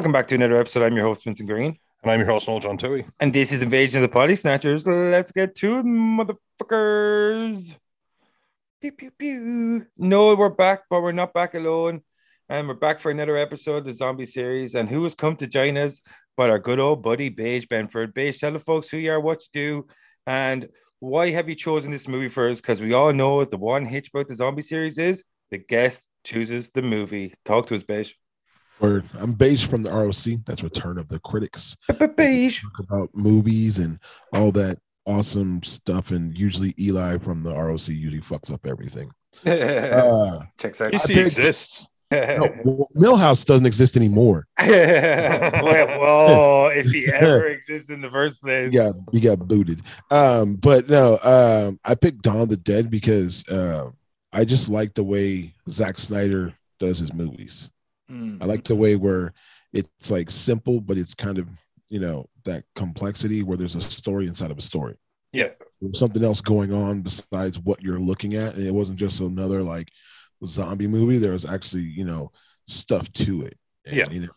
Welcome back to another episode. I'm your host, Vincent Green. And I'm your host, Noel John Tui. And this is Invasion of the Potty Snatchers. Let's get to it, motherfuckers. Pew, pew, pew. No, we're back, but we're not back alone. And we're back for another episode of the zombie series. And who has come to join us but our good old buddy, Baish Benford. Baish, tell the folks who you are, what you do, and why have you chosen this movie for us? Because we all know the one hitch about the zombie series is the guest chooses the movie. Talk to us, Baish. Word. I'm Baish from the ROC. That's Return of the Critics. Baish. Talk about movies and all that awesome stuff. And usually Eli from the ROC usually fucks up everything. Uh, Checks out. He exists. no, well, Millhouse doesn't exist anymore. well, whoa, if he ever exists in the first place. Yeah, we got booted. Um, but no, um, I picked Dawn of the Dead because uh, I just like the way Zack Snyder does his movies. Mm. I like the way where it's like simple, but it's kind of you know that complexity where there's a story inside of a story. Yeah. Something else going on besides what you're looking at, and it wasn't just another like zombie movie. There was actually you know stuff to it. And, Yeah. you know,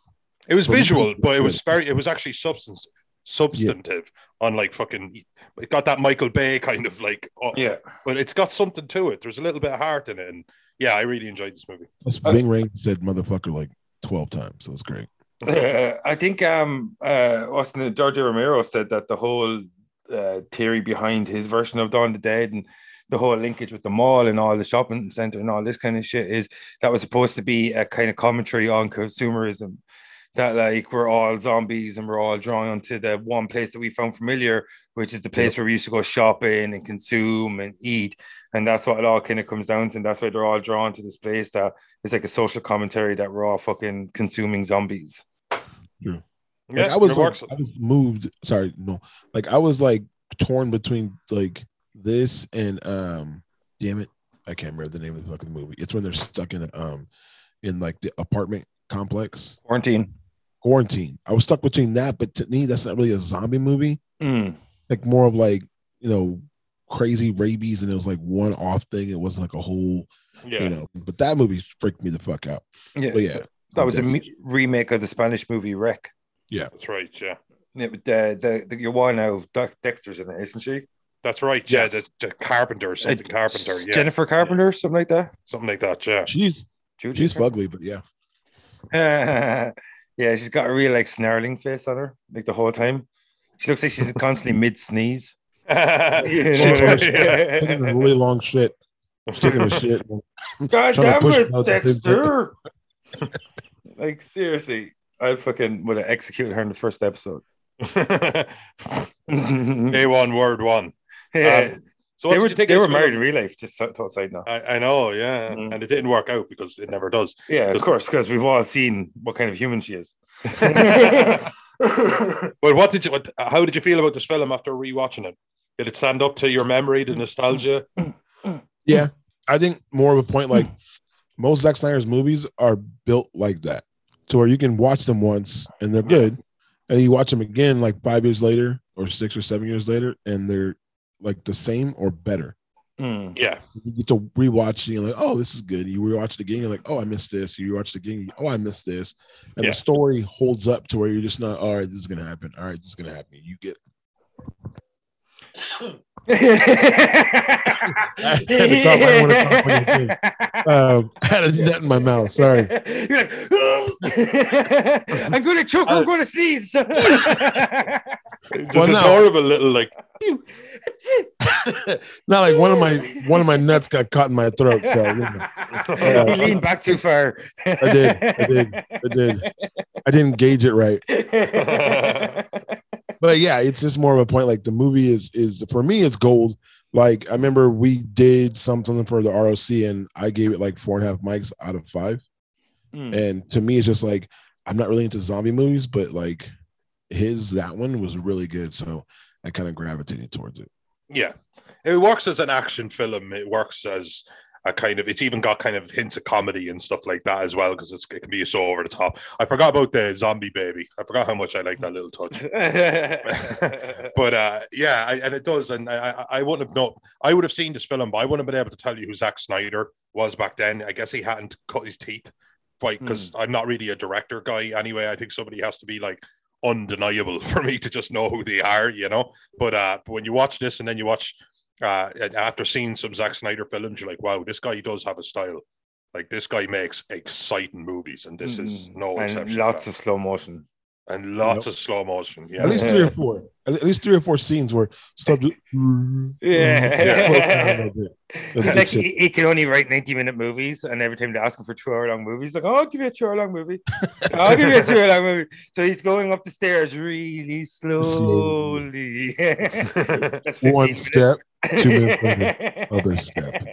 It was visual, but it was very, it was actually substance, substantive on like fucking, it got that Michael Bay kind of like, oh, Yeah. but it's got something to it. There's a little bit of heart in it. And yeah, I really enjoyed this movie. plus Uh, Ving Rhames said motherfucker like twelve times, so it's great. Uh, I think um uh Austin George Romero said that the whole uh, theory behind his version of Dawn of the Dead and the whole linkage with the mall and all the shopping center and all this kind of shit is that was supposed to be a kind of commentary on consumerism. That like we're all zombies and we're all drawn to the one place that we found familiar, which is the place where we used to go shopping and consume and eat. And that's what it all kind of comes down to. And that's why they're all drawn to this place that is like a social commentary that we're all fucking consuming zombies. Yeah, Like I was like. I was moved. Sorry, no. Like I was like torn between like this and um damn it. I can't remember the name of the fucking movie. It's when they're stuck in um in like the apartment complex. Quarantine. Quarantine. I was stuck between that, but to me, that's not really a zombie movie. Mm. Like more of like, you know, crazy rabies, and it was like one off thing. It wasn't like a whole, Yeah. you know. But that movie freaked me the fuck out. Yeah. But yeah. That was a me- remake of the Spanish movie REC. Yeah, that's right. Yeah. Yeah, but the, the, the your one now of Doc Dexter's in it, isn't she? That's right. Yeah. The, the Carpenter or something. Carpenter. Yeah. Jennifer Carpenter, something like that. Something like that. Yeah. She's Judy she's fugly, but yeah. Yeah, she's got a real like snarling face on her, like the whole time. She looks like she's constantly mid sneeze. She Yeah. yeah. Taking a really long shit. She's taking a shit. God damn it, Dexter! like seriously, I fucking would have executed her in the first episode. A1 word one. yeah. Um, so they were you think they were married in real life. Just to- outside now. I, I know, yeah, Mm. and it didn't work out because it never does. Yeah, of course, because we've all seen what kind of human she is. Well, what did you? What, how did you feel about this film after rewatching it? Did it stand up to your memory, the nostalgia? Yeah, I think more of a point like most Zack Snyder's movies are built like that, to where you can watch them once and they're good, and you watch them again like five years later or six or seven years later, and they're like the same or better. Mm. Yeah, You get to rewatch, and you're like, oh, this is good. You rewatch the game, you're like, oh, I missed this. You rewatch the game, oh, I missed this, and Yeah. the story holds up to where you're just not, all right, this is gonna happen. All right, this is gonna happen. You get. I had to cough right it coughed when you did. Um, I had a nut in my mouth. Sorry. You're like, I'm gonna choke, I'm gonna sneeze. just Well, no. adorable little like. Not like one of my one of my nuts got caught in my throat. So you know, you leaned back too far. I did, I did, I did. I didn't gauge it right. But yeah, it's just more of a point. Like the movie is is for me, it's gold. Like I remember we did something for the ROC, and I gave it like four and a half mics out of five. Mm. And to me, it's just like I'm not really into zombie movies, but like his that one was really good, so I kind of gravitated towards it. Yeah, it works as an action film. It works as a kind of it's even got kind of hints of comedy and stuff like that as well because it can be so over the top. I forgot about the zombie baby. I forgot how much I like that little touch. but uh, yeah, I, and it does, and I, I, I wouldn't have known. I would have seen this film, but I wouldn't have been able to tell you who Zack Snyder was back then. I guess he hadn't cut his teeth, quite because I'm not really a director guy anyway. I think somebody has to be like undeniable for me to just know who they are, you know. But uh, when you watch this and then you watch uh, after seeing some Zack Snyder films, you're like, wow, this guy does have a style. Like this guy makes exciting movies, and this is no and exception. lots of slow motion. That. and lots Yep. of slow motion. Yeah, At least three or four. At least three or four scenes where stuff. just- Yeah. That's It's like he, he can only write 90 minute movies, and every time they ask him for two hour long movies, like, oh, I'll give you a two hour long movie. I'll give you a two hour long movie. So he's going up the stairs really slowly. That's One minutes. step, two minutes later, other step.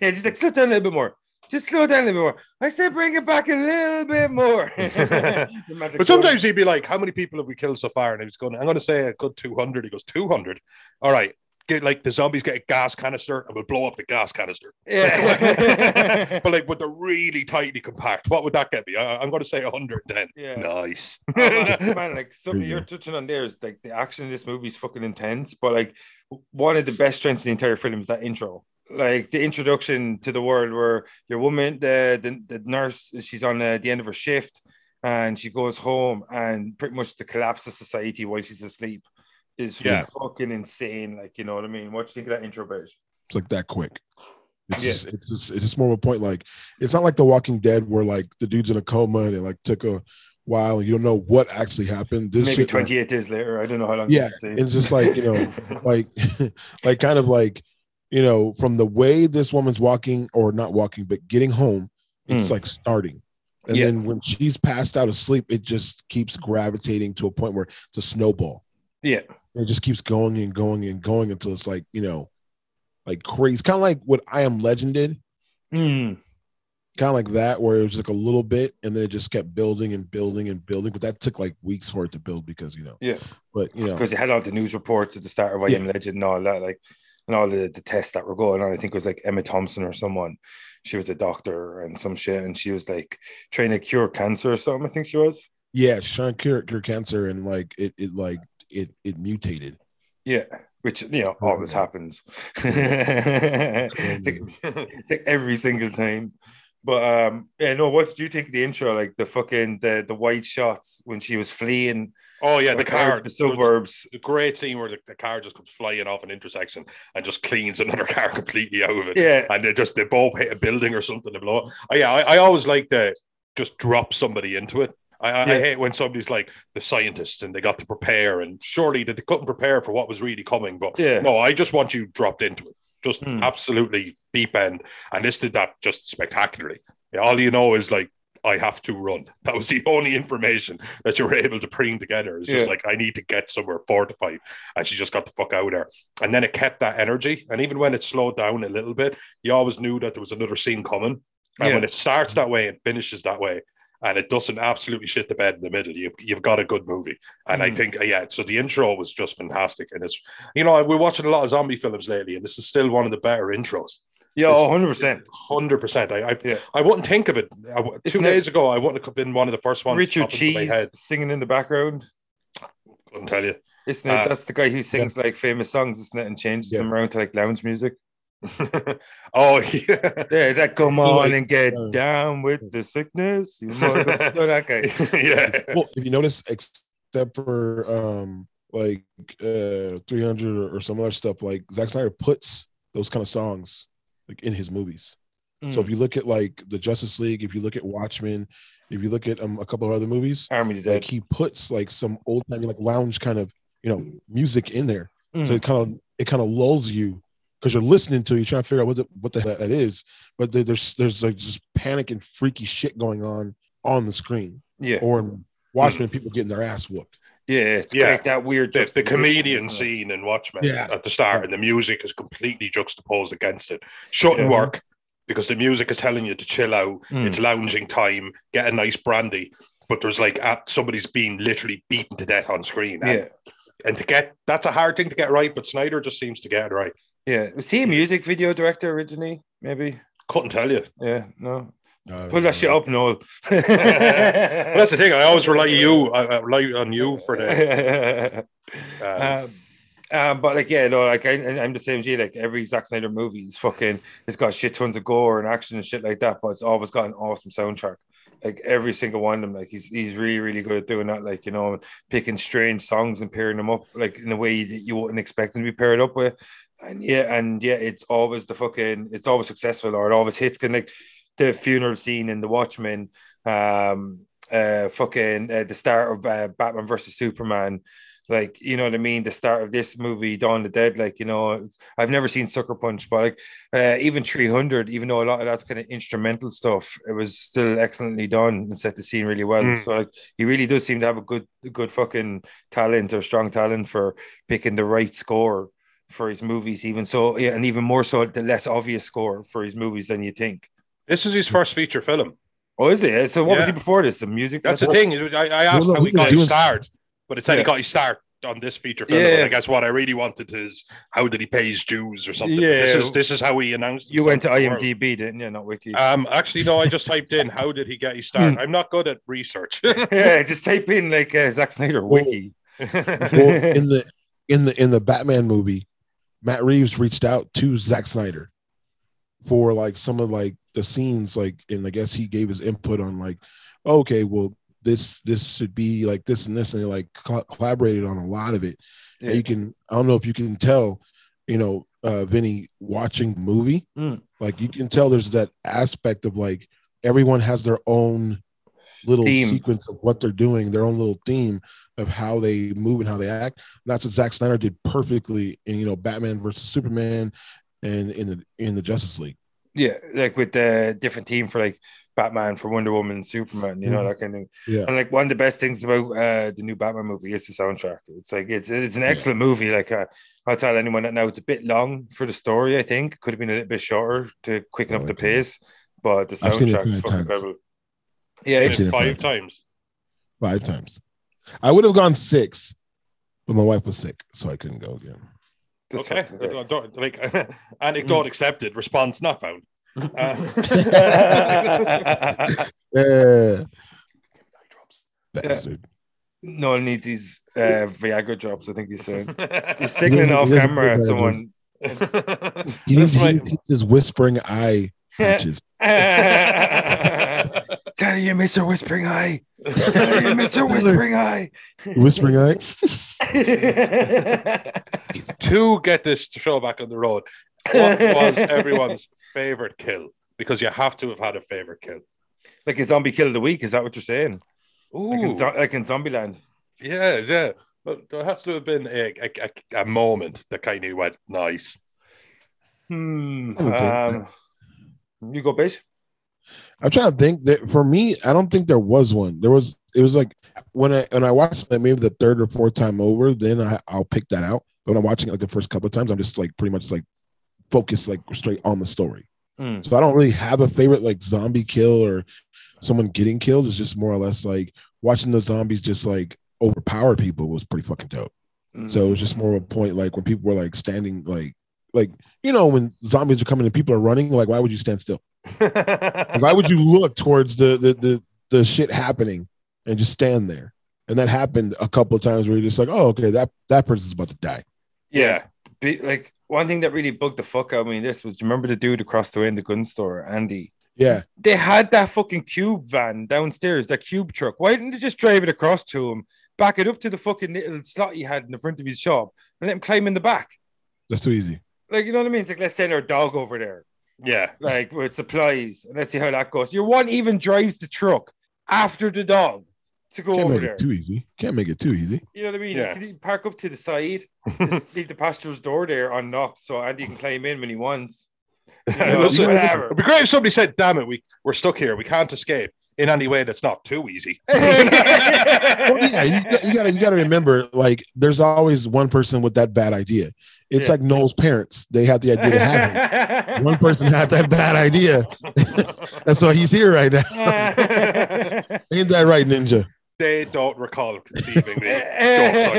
Yeah, just like slow down a little bit more. Just slow down a little bit more. I said bring it back a little bit more. But sometimes he'd be like, "How many people have we killed so far?" And he was going, "I'm going to say a good 200." He goes, "200." All right, get like the zombies get a gas canister and we'll blow up the gas canister. yeah. but like, with the really tightly compact, what would that get me? I, I'm going to say 110. Yeah. Nice. Oh, man, man, like something you you're touching on there is like the action in this movie is fucking intense, but like one of the best strengths in the entire film is that intro. Like the introduction to the world where your woman, the the, the nurse, she's on uh, the end of her shift and she goes home and pretty much the collapse of society while she's asleep is Yeah. fucking insane. Like, you know what I mean? What do you think of that intro, Baish? It's like that quick. It's Yeah. just, it's just, it's just more of a point. Like, it's not like The Walking Dead where like the dude's in a coma and it like took a while and you don't know what actually happened. This Maybe shit, like, 28 days later. I don't know how long. Yeah, it's just like you know, like, like kind of like you know, from the way this woman's walking or not walking, but getting home, it's Mm. like starting. And Yeah. then when she's passed out asleep, it just keeps gravitating to a point where it's a snowball. yeah. It just keeps going and going and going until it's like, you know, like crazy. Kind of like what I Am Legend did, Mm. kind of like that, where it was like a little bit and then it just kept building and building and building. But that took like weeks for it to build because, you know, Yeah. but you know, because it had all the news reports at the start of I Am Legend and all that, like, and all the, the tests that were going on. I think it was like Emma Thompson or someone. She was a doctor and some shit, and she was like trying to cure cancer or something. I think she was. yeah, she's trying to cure, cure cancer and like it, it like it, it mutated. Yeah, which you know oh, always happens. it's, like, it's like every single time. But um, yeah, no. What did you think of the intro? Like the fucking the the wide shots when she was fleeing Oh yeah, the car, the suburbs. The great scene where the, the car just comes flying off an intersection and just cleans another car completely out of it. Yeah, and they just they both hit a building or something to blow up. Oh, yeah, I, I always like to just drop somebody into it. I, I, I hate when somebody's like the scientists and they got to prepare, and surely that they couldn't prepare for what was really coming. But yeah. no, I just want you dropped into it, just Hmm. absolutely deep end. And this did that just spectacularly. All you know is like I have to run. That was the only information that you were able to bring together. It's just Yeah. like I need to get somewhere fortified, and she just got the fuck out of there. And then it kept that energy. And even when it slowed down a little bit, you always knew that there was another scene coming. And Yeah. when it starts that way and finishes that way, and it doesn't absolutely shit the bed in the middle, you've, you've got a good movie. And I Mm. think, uh, yeah, so the intro was just fantastic. And it's, you know, we're watching a lot of zombie films lately, and this is still one of the better intros. Yeah, oh, 100%. Hundred percent. I, I, Yeah. I wouldn't think of it. I 2 Isn't it- days ago, I wouldn't have been one of the first ones. Richard Cheese head. singing in the background. Couldn't tell you. Isn't it? Uh, That's the guy who sings like famous songs, isn't it? And changes Yeah. them around to like lounge music. oh yeah, Yeah, that come on like, and get uh, down with the sickness. You motherfucker. No, that guy. yeah. Well, if you notice, except for um like uh 300 or, or some other stuff, like Zack Snyder puts those kind of songs like in his movies. So if you look at like the Justice League, if you look at Watchmen, if you look at um, a couple of other movies, Army like Dead. he puts like some old timey like lounge kind of you know music in there. Mm. So it kind of it kind of lulls you because you're listening to it, you're trying to figure out what the what the hell that is. But there's there's like just panic and freaky shit going on on the screen yeah, or in Watchmen, people getting their ass whooped. yeah, it's Yeah. like that weird. The, the comedian scene in Watchmen Yeah. at the start, and the music is completely juxtaposed against it. Shouldn't Yeah. work because the music is telling you to chill out. Mm. It's lounging time. Get a nice brandy. But there's like at, somebody's being literally beaten to death on screen. And, Yeah, and to get that's a hard thing to get right. But Snyder just seems to get it right. Yeah, was he a music video director originally? Maybe. Couldn't tell you. Yeah, no. Uh, Pull that shit up, Noel. Well, that's the thing. I always rely on you. I, I rely on you for that. Uh, um, um, but like, yeah, no, like I, I'm the same as you. Like every Zack Snyder movie is fucking, it's got shit tons of gore and action and shit like that. But it's always got an awesome soundtrack. Like every single one of them, like he's he's really really good at doing that. Like you know, picking strange songs and pairing them up like in a way that you wouldn't expect them to be paired up with. And yeah, and yeah, it's always the fucking, it's always successful or it always hits. Kind of like the funeral scene in The Watchmen, um, uh, fucking uh, the start of uh, Batman versus Superman like you know what I mean. The start of this movie, Dawn of the Dead, like you know, I've never seen Sucker Punch, but like uh, even 300, even though a lot of that's kind of instrumental stuff, it was still excellently done and set the scene really well. Mm. So like he really does seem to have a good, good fucking talent or strong talent for picking the right score for his movies. Even so, yeah, and even more so the less obvious score for his movies than you think. this is his first feature film. Oh, is it? So what was he before this? The music. That's the thing. Is I, I asked Well, no, how he he's got doing- his start, but it said he got his start on this feature film. Yeah. And I guess what I really wanted is how did he pay his dues or something. This Yeah. is this is how he announced. You went to himself world. IMDb, didn't you? Not Wiki. Um, actually, no. I just typed in how did he get his Hmm. start. I'm not good at research. yeah, just type in like uh, Zack Snyder Well, Wiki. well, in the in the in the Batman movie, Matt Reeves reached out to Zack Snyder for like some of like the scenes, like, and I guess he gave his input on like, okay, well, this this should be like this and this, and they like co- collaborated on a lot of it. Yeah. And you can, I don't know if you can tell, you know, uh, Vinnie watching the movie, Mm. like you can tell there's that aspect of like everyone has their own little Theme. sequence of what they're doing, their own little theme of how they move and how they act. And that's what Zack Snyder did perfectly in you know Batman versus Superman and in the in the Justice League. Yeah, like with the different team for like Batman, for Wonder Woman, Superman, you know Mhm. that kind of thing. Yeah. And like one of the best things about uh, the new Batman movie is the soundtrack. It's like it's it's an excellent movie. Like uh, I'll tell anyone that now it's a bit long for the story. I think could have been a little bit shorter to quicken Oh, up the pace, but the soundtrack is fucking incredible. Yeah, it's, five five times. Five times. I would have gone six, but my wife was sick, so I couldn't go again. it's Okay, fucking great. Don't- don't- like anecdote accepted, response not found. Uh, Yeah. Bastard. no one needs these uh, Viagra drops. I think he's saying he's He signaling doesn't- off he camera at someone. He needs, That's he needs his whispering eye patches. Tell you, Mr. Whispering Eye. Tell you, Mr. Whispering Eye. whispering eye. to get this show back on the road, what was everyone's favorite kill? Because you have to have had a favorite kill. like a zombie kill of the week? Is that what you're saying? Like in, Ooh, zo- like in Zombieland. yeah, yeah. But there has to have been a, a, a, a moment that kind of went nice. Hmm. I would think Um, you go, bitch. I'm trying to think that for me, I don't think there was one. There was it was like when I when I watched it maybe the third or fourth time over, then I, I'll pick that out. But when I'm watching it like the first couple of times, I'm just like pretty much like focused like straight on the story. Hmm. So I don't really have a favorite like zombie kill or someone getting killed. It's just more or less like watching the zombies just like overpower people was pretty fucking dope. Hmm. So it was just more of a point like when people were like standing like like you know when zombies are coming and people are running, like why would you stand still? Why would you look towards the, the the the shit happening and just stand there? And that happened a couple of times where you're just like, oh, okay, that that person's about to die. yeah. Be, like one thing that really bugged the fuck out of me this was do you remember the dude across the way in the gun store, Andy? Yeah, They had that fucking cube van downstairs, that cube truck. Why didn't they just drive it across to him, back it up to the fucking little slot he had in the front of his shop, and let him climb in the back? that's too easy. Like, you know what I mean? It's like, let's send our dog over there, yeah. like with supplies, and let's see how that goes. Your one even drives the truck after the dog to go Can't over make there. it too easy. Can't make it too easy. You know what I mean? Yeah. You park up to the side, just leave the pastor's door there unlocked so Andy can climb in when he wants. You know, Listen, whatever. It'd be great if somebody said, "Damn it, we we're stuck here. We can't escape in any way that's not too easy." Well, yeah, you, got- you gotta you gotta remember, like, there's always one person with that bad idea. It's Yeah. like Noel's parents; they had the idea to have it. One person had that bad idea. That's why he's here right now. Ain't that right, Ninja? They don't recall conceiving me. Jokes on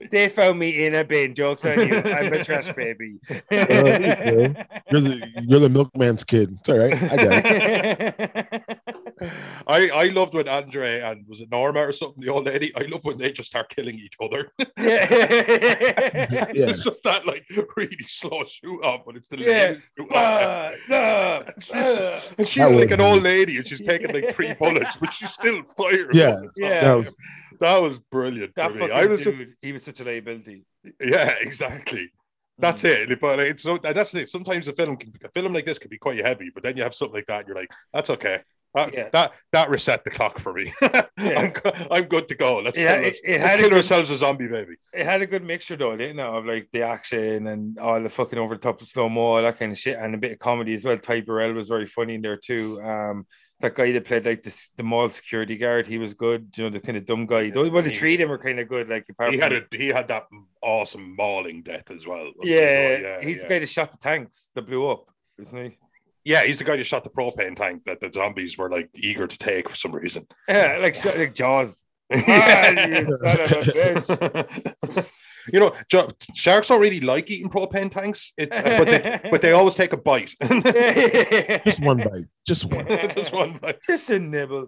you. they found me in a bin. Jokes on you. I'm a trash baby. you're, the, you're the milkman's kid. It's all right. I got it. I, I loved when Andre and was it Norma or something, the old lady. I love when they just start killing each other. Yeah. It's just that like really slow shoot up, but it's the Yeah. lady shoot. Uh, uh, uh. And she's That like an old lady and she's taking like three bullets, but she's still firing. Yeah. Yeah. That was That was brilliant That for me. I was just, dude, he was such a liability. yeah, exactly. That's Mm. it. But it's so that's it. Sometimes a film can, a film like this can be quite heavy, but then you have something like that, and you're like, that's okay. That, Yeah. that that reset the clock for me. I'm, I'm good to go. Let's Yeah, kill, it- it Let's had a kill good- ourselves a zombie baby. It had a good mixture though, didn't it? Of like the action and all the fucking over the top of slow mo, all that kind of shit, and a bit of comedy as well. Ty Burrell was very funny in there too. Um, that guy that played like this the mall security guard, he was good. You know, the kind of dumb guy. Those well, the He- three of them were kind of good. Like He had a he had that awesome mauling death as well. yeah, yeah, he's yeah. the guy that shot the tanks that blew up, isn't he? Yeah, he's the guy that shot the propane tank that the zombies were like eager to take for some reason. Yeah, like shot- like Jaws. Ah, you son of a bitch. you know, jo- sharks don't really like eating propane tanks. It's but they but they always take a bite. just one bite. Just one. Just one bite. Just a nibble.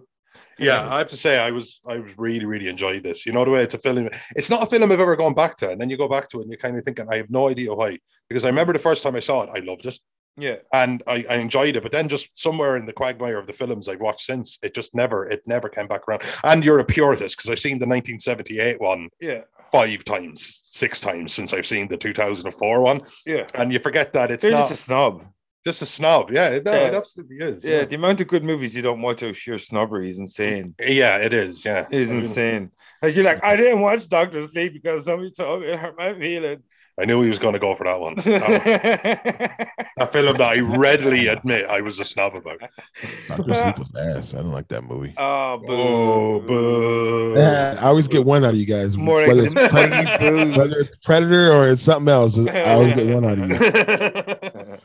Yeah, I have to say, I was I was really really enjoyed this. You know the way it's a film. It's not a film I've ever gone back to, and then you go back to it and you're kind of thinking, I have no idea why. Because I remember the first time I saw it, I loved it Yeah. and I, I enjoyed it. But then just somewhere in the quagmire of the films I've watched since, it just never it never came back around. And you're a purist because I've seen the 1978 one Yeah. five times, six times since I've seen the 2004 one, Yeah. and you forget that it's They're not just a snob. Just a snob. Yeah, no, Yeah. it absolutely is. Yeah, the amount of good movies you don't watch out of sheer snobbery is insane. yeah, it is. Yeah, It is I mean, insane. Like you're like, I didn't watch Doctor Sleep because somebody told me it hurt my feelings. I knew he was going to go for that one. That, a film that I readily admit I was a snob about. Doctor Sleep was ass. I don't like that movie. oh, boo. Oh, boo. Yeah, I always get one out of you guys. More whether, it's Predator, whether it's Predator or it's something else, I always get one out of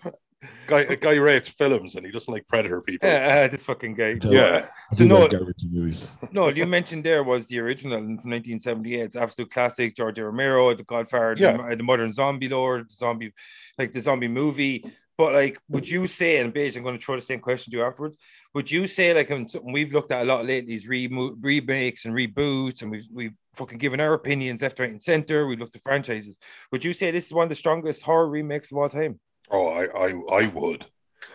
you. guy, a guy rates films and he doesn't like predator people. Uh, this fucking guy. Yeah. So no- like movies. No, you mentioned there was the original from 1978. It's absolute classic. George Romero, The Godfather, Yeah. the, the modern zombie lord, the zombie, like the zombie movie. But like, would you say, and Baish, I'm going to throw the same question to you afterwards. Would you say, like, um, something we've looked at a lot lately is remo- remakes and reboots, and we've we've fucking given our opinions left, right, and center. We looked at franchises. Would you say this is one of the strongest horror remakes of all time? Oh, I, I, I would.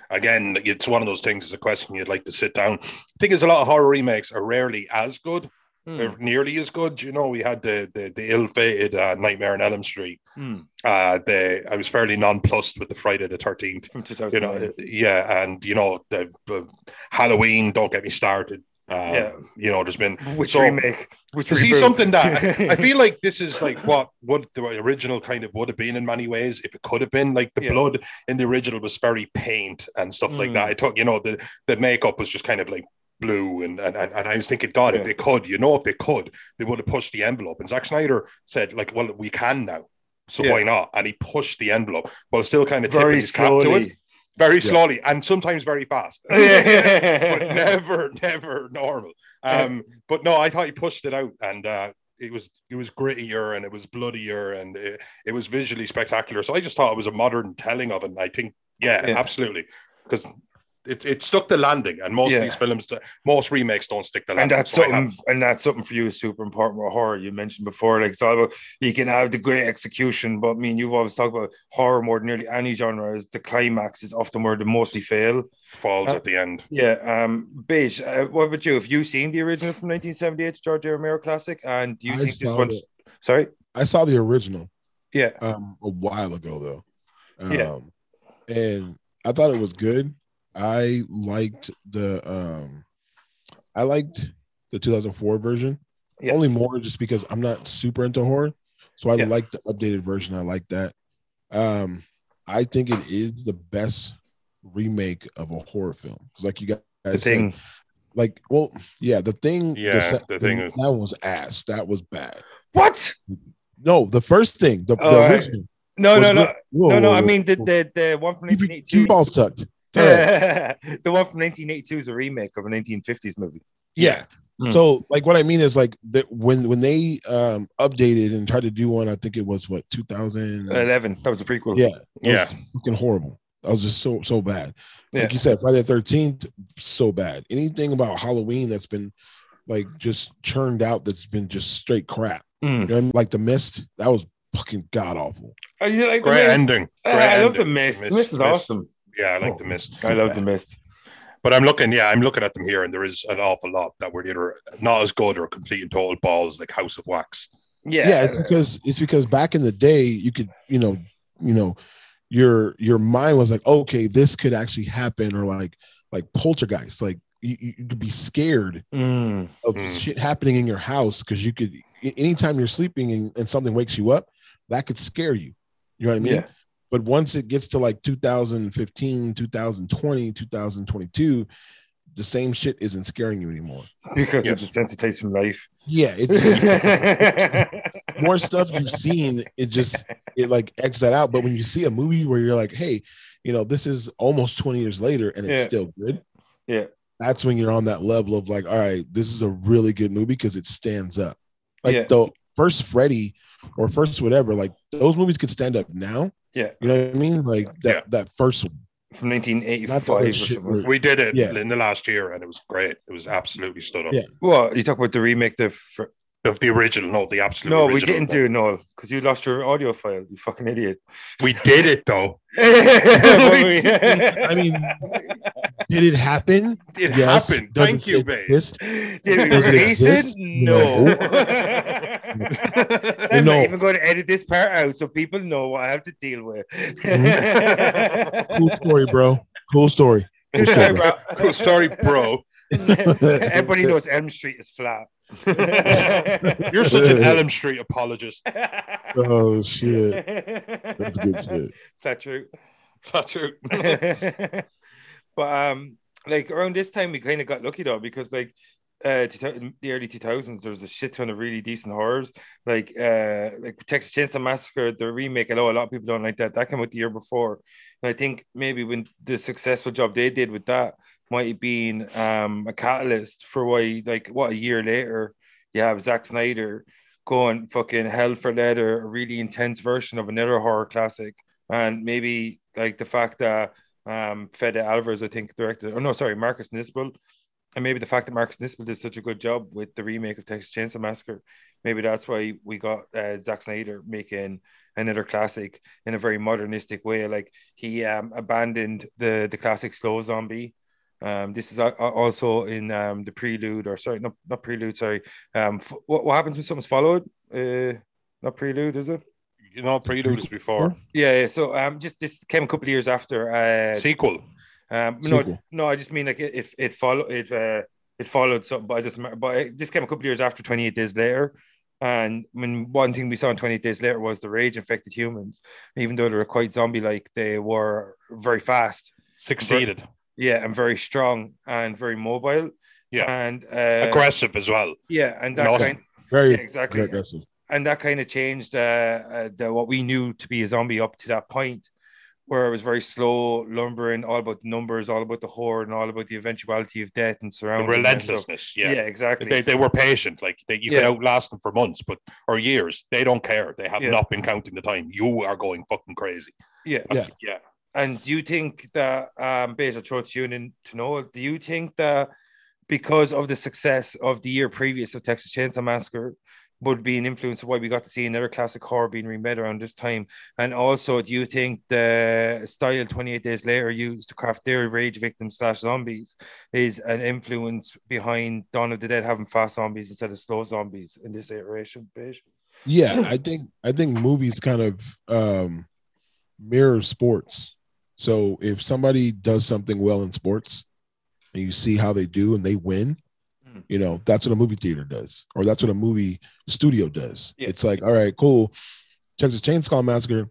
Again, it's one of those things. It's a question you'd like to sit down. I think is, a lot of horror remakes are rarely as good. They're nearly as good. You know, we had the the, the ill-fated uh, Nightmare on Elm Street. Hmm. Uh, the I was fairly nonplussed with the Friday the Thirteenth. You know, yeah, and you know the, the Halloween. Don't get me started. Uh, Yeah. you know, there's been which so- remake? Which to see something that I feel like this is like what what the original kind of would have been in many ways if it could have been like the Yeah. blood in the original was very paint and stuff like Mm. that. I thought you know the the makeup was just kind of like blue and and, and and I was thinking God Yeah. if they could you know if they could they would have pushed the envelope and Zack Snyder said like well we can now so Yeah. why not and he pushed the envelope while still kind of tipping very his cap to it slowly. Very Yeah. slowly and sometimes very fast but never, never normal. Um, but no, I thought he pushed it out, and uh, it was it was grittier and it was bloodier and it, it was visually spectacular. So I just thought it was a modern telling of it. And I think, yeah, Yeah. absolutely, because it, it stuck the landing, and most Yeah. of these films, most remakes don't stick the landing. and that's So something and that's something for you is super important with horror you mentioned before like it's all about you can have the great execution but I mean you've always talked about horror more than nearly any genre is the climax is often where they mostly fail falls Uh, at the end. yeah um Baish uh, what about you have you seen the original from 1978 George A. Romero classic and do you I think this saw one's it. sorry I saw the original yeah um a while ago though. Um Yeah. and I thought it was good. I liked the um I liked the 2004 version. Yeah. Only more just because I'm not super into horror. So I Yeah. like the updated version. I like that. Um I think it is the best remake of a horror film. Because like you guys the said, thing like well, yeah, the thing Yeah, se- the thing that was ass. That was bad. what No, the first thing, the, Oh, the all right. original. no was no no no no I mean the the, the one from Keep your- 1982 keep balls tucked. It's all right. the one from 1982 is a remake of a 1950s movie Yeah. Mm. So like what I mean is like that when when they um updated and tried to do one, I think it was what 2011. That was a prequel. Yeah. Yeah. was fucking horrible. That was just so so bad. Yeah. Like you said, Friday the Thirteenth, so bad. Anything about Halloween that's been like just churned out that's been just straight crap. Mm. You know I mean? Like the Mist, that was fucking god awful. Oh, you like the Great Mist? ending. Uh, Great I love the ending. mist. The mist is awesome. Yeah, I like Oh. the mist. I love the mist. But I'm looking, yeah, I'm looking at them here, and there is an awful lot that were either not as good or complete and total balls, like House of Wax. Yeah. Yeah, it's because it's because back in the day you could, you know, you know, your your mind was like, okay, this could actually happen, or like like poltergeist, like you, you you could be scared Mm. of Mm. shit happening in your house because you could a- anytime you're sleeping and, and something wakes you up, that could scare you. You know what I mean? Yeah. But once it gets to like 2015, 2020, 2022, the same shit isn't scaring you anymore. Because Yes. it's desensitized from life. Yeah, it's just more stuff you've seen. It just it like X that out. But when you see a movie where you're like, hey, you know, this is almost 20 years later and it's Yeah. still good. Yeah. That's when you're on that level of like, all right, this is a really good movie because it stands up. Like Yeah. the first Freddy or first whatever, like those movies could stand up now. Yeah. You know what I mean? Like that Yeah. that first one. From Not 1985 other or shit something. where- We did it Yeah. in the last year, and it was great. It was absolutely stood up. Yeah. Well, you talk about the remake. The Of the original, no, the absolute. no, we didn't one. do it, Noel, because you lost your audio file. You fucking idiot. We did it though. I mean, did it happen? It Yes. happened. Does Thank it you, babe. exist? Did we Does it release it? exist? No. No. I'm No. not even going to edit this part out so people know what I have to deal with. Mm-hmm. Cool story, bro. Cool story. Cool story. bro. cool story, bro. Everybody knows Elm Street is flat. You're such an Elm Street apologist. Oh shit. That's good shit. Flat true. That's true. but um, like around this time, we kind of got lucky though because like uh, 2000 the early two thousands, there was a shit ton of really decent horrors, like uh, like Texas Chainsaw Massacre, the remake. I know a lot of people don't like that. That came out the year before, and I think maybe when the successful job they did with that might have been um a catalyst for why, like, what a year later, you have Zack Snyder going fucking hell for leather, a really intense version of another horror classic and maybe like the fact that um Fede Alvarez, I think, directed, or no, sorry, Marcus Nispel, and maybe the fact that Marcus Nispel did such a good job with the remake of Texas Chainsaw Massacre, maybe that's why we got uh, Zack Snyder making another classic in a very modernistic way. Like he um abandoned the the classic slow zombie. Um, this is al- al- also in um the prelude, or sorry, not not prelude, sorry. Um, f- what what happens when something's followed? Uh, not prelude, is it? You know, prelude is before Yeah, yeah. So um, just this came a couple of years after. Uh, sequel. um, no, Sequel. no, I just mean like it it, it followed it uh it followed something, but it doesn't matter. But it, this came a couple of years after Twenty Eight Days Later. And when one thing we saw in 28 Days Later was the rage infected humans, even though they were quite zombie like, they were very fast. Succeeded. Yeah, and very strong and very mobile. Yeah. And uh, Aggressive as well. Yeah, and that Awesome. kind Very yeah, exactly. aggressive. and that kind of changed uh, uh, the, what we knew to be a zombie up to that point, where it was very slow, lumbering, all about the numbers, all about the horde, and all about the eventuality of death and The surrounding. and stuff. relentlessness. Yeah, Yeah. exactly. They, they were patient. Like they, you Yeah. could outlast them for months, but or years. They don't care. They have Yeah. not been counting the time. You are going fucking crazy. yeah. Yeah. Yeah. And do you think that, um, based on throw to to know, do you think that because of the success of the year previous of Texas Chainsaw Massacre would be an influence of why we got to see another classic horror being remade around this time? And also, do you think the style 28 Days Later used to craft their rage victims slash zombies is an influence behind Dawn of the Dead having fast zombies instead of slow zombies in this iteration, Baish? Yeah, I think I think movies kind of um mirror sports. So if somebody does something well in sports and you see how they do and they win, Mm. you know, that's what a movie theater does, or that's what a movie studio does. Yeah. It's like, all right, cool. Texas Chainsaw Massacre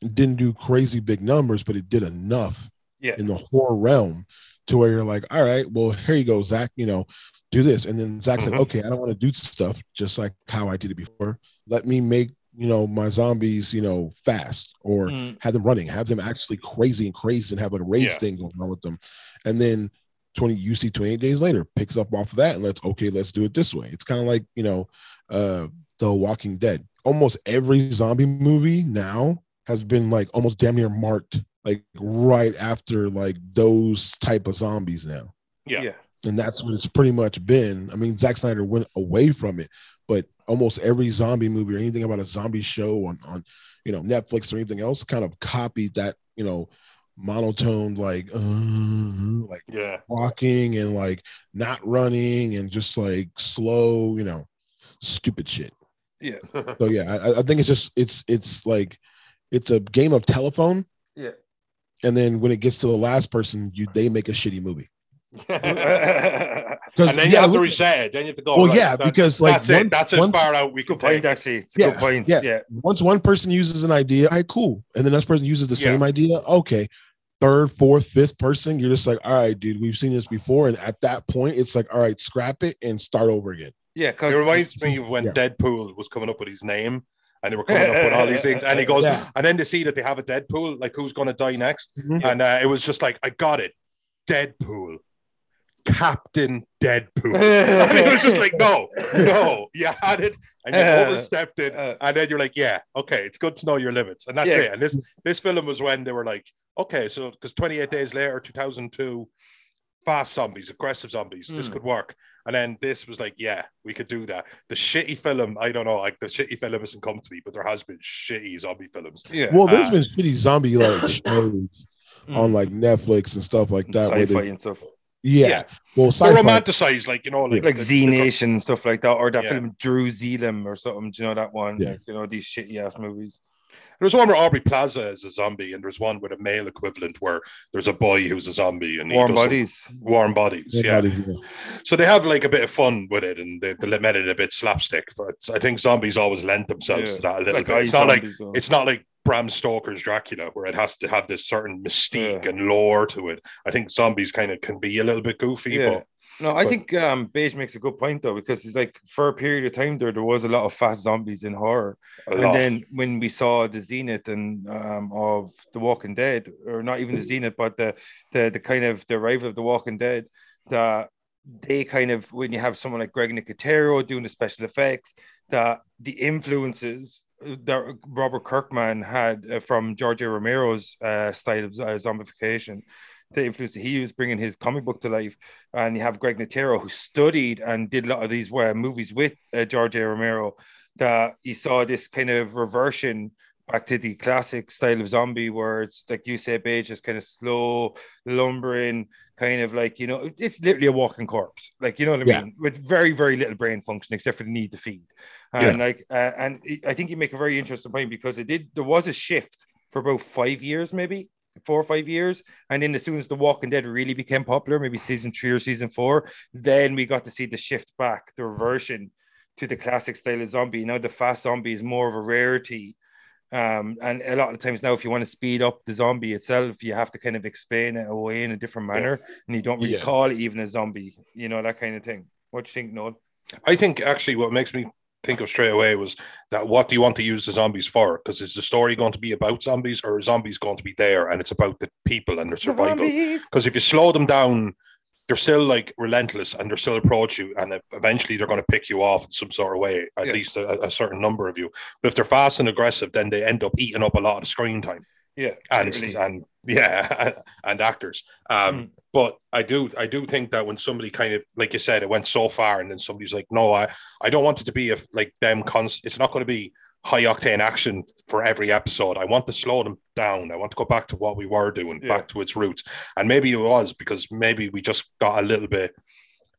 didn't do crazy big numbers, but it did enough Yeah. in the horror realm to where you're like, all right, well, here you go, Zack, you know, do this. And then Zack said, Mhm. okay, I don't want to do stuff just like how I did it before. Let me make, you know, my zombies, you know, fast or Mm. have them running, have them actually crazy and crazy and have a rage Yeah. thing going on with them. And then 20 you see 28 days later picks up off of that and let's okay let's do it this way it's kind of like you know uh the walking dead almost every zombie movie now has been like almost damn near marked like right after like those type of zombies now Yeah. yeah. and that's what it's pretty much been. I mean, Zack Snyder went away from it, but almost every zombie movie or anything about a zombie show on on you know Netflix or anything else kind of copied that you know monotone like uh, like Yeah. walking and like not running and just like slow, you know, stupid shit. Yeah. So yeah, I, I think it's just it's it's like it's a game of telephone, Yeah. and then when it gets to the last person, you they make a shitty movie. and Because then you have to reset it. Then you have to go. Well, right, yeah, that- because like that's one- it. That's as one- far out we can good point, it. actually. It's a Yeah, good point. yeah. Yeah. once one person uses an idea, all right, cool. And the next person uses the Yeah. same idea, okay. Third, fourth, fifth person, you're just like, all right, dude, we've seen this before. And at that point, it's like, all right, scrap it and start over again. Yeah. because It reminds me of when Yeah. Deadpool was coming up with his name. And they were coming up with all these things, and he goes, Yeah. and then they see that they have a Deadpool, like who's going to die next, Mhm. and uh, it was just like, I got it, Deadpool, Captain Deadpool, and it was just like, no, no, you had it, and you Uh, overstepped it, uh, and then you're like, yeah, okay, it's good to know your limits, and that's Yeah. it. And this this film was when they were like, okay, so because 28 days later, 2002, fast zombies, aggressive zombies, this Mm. could work. And then this was like, yeah, we could do that. The shitty film, I don't know, like the shitty film hasn't come to me, but there has been shitty zombie films. yeah. Well, there's Uh, been shitty zombie like shows Mm. on like Netflix and stuff like that. sci-fi they- and stuff. Yeah. Yeah. Well, They're sci-fi. romanticized, like you know, like, Like Z the- Nation and stuff like that, or that Yeah. film Drew Zealand or something. Do you know that one? Yeah. You know, these shitty ass movies. There's one where Aubrey Plaza is a zombie, and there's one with a male equivalent where there's a boy who's a zombie and Warm does Bodies. Warm bodies, yeah. Nobody- yeah. So they have like a bit of fun with it, and they, they made it a bit slapstick. But I think zombies always lend themselves Yeah. to that a little Like bit. It's eye not like zombies, though. it's not like Bram Stoker's Dracula, where it has to have this certain mystique Yeah. and lore to it. I think zombies kind of can be a little bit goofy, Yeah. No, I But- think um Baish makes a good point though, because it's like for a period of time there, there was a lot of fast zombies in horror. And lot. then when we saw the zenith and um, of The Walking Dead, or not even the zenith, but the the the kind of the arrival of The Walking Dead, that they kind of when you have someone like Greg Nicotero doing the special effects, that the influences that Robert Kirkman had uh, from George. Romero's uh, style of uh, zombification. The influence he was bringing his comic book to life, and you have Greg Nicotero who studied and did a lot of these uh, movies with uh, George. Romero, that he saw this kind of reversion back to the classic style of zombie where it's like you say, Baish, just kind of slow, lumbering, kind of like, you know, it's literally a walking corpse. Like, you know what I Yeah. mean? With very, very little brain function except for the need to feed. And like, uh, and I think you make a very interesting point because it did, there was a shift for about five years, maybe four or five years. And then as soon as The Walking Dead really became popular, maybe season three or season four, then we got to see the shift back, the reversion to the classic style of zombie. Now the fast zombie is more of a rarity. Um, and a lot of times now, if you want to speed up the zombie itself, you have to kind of explain it away in a different manner, and you don't really Yeah. call it even a zombie, you know, that kind of thing. What do you think, Noel? I think actually what makes me think of straight away was that what do you want to use the zombies for? Because is the story going to be about zombies or are zombies going to be there and it's about the people and their survival? Because if you slow them down, they're still like relentless and they're still approach you and eventually they're going to pick you off in some sort of way, at Yeah. least a, a certain number of you. But if they're fast and aggressive, then they end up eating up a lot of screen time Yeah, and literally. and yeah and actors um Mm. but i do i do think that when somebody kind of like you said it went so far and then somebody's like no i i don't want it to be if like them cons it's not going to be high octane action for every episode i want to slow them down i want to go back to what we were doing Yeah. back to its roots and maybe it was because maybe we just got a little bit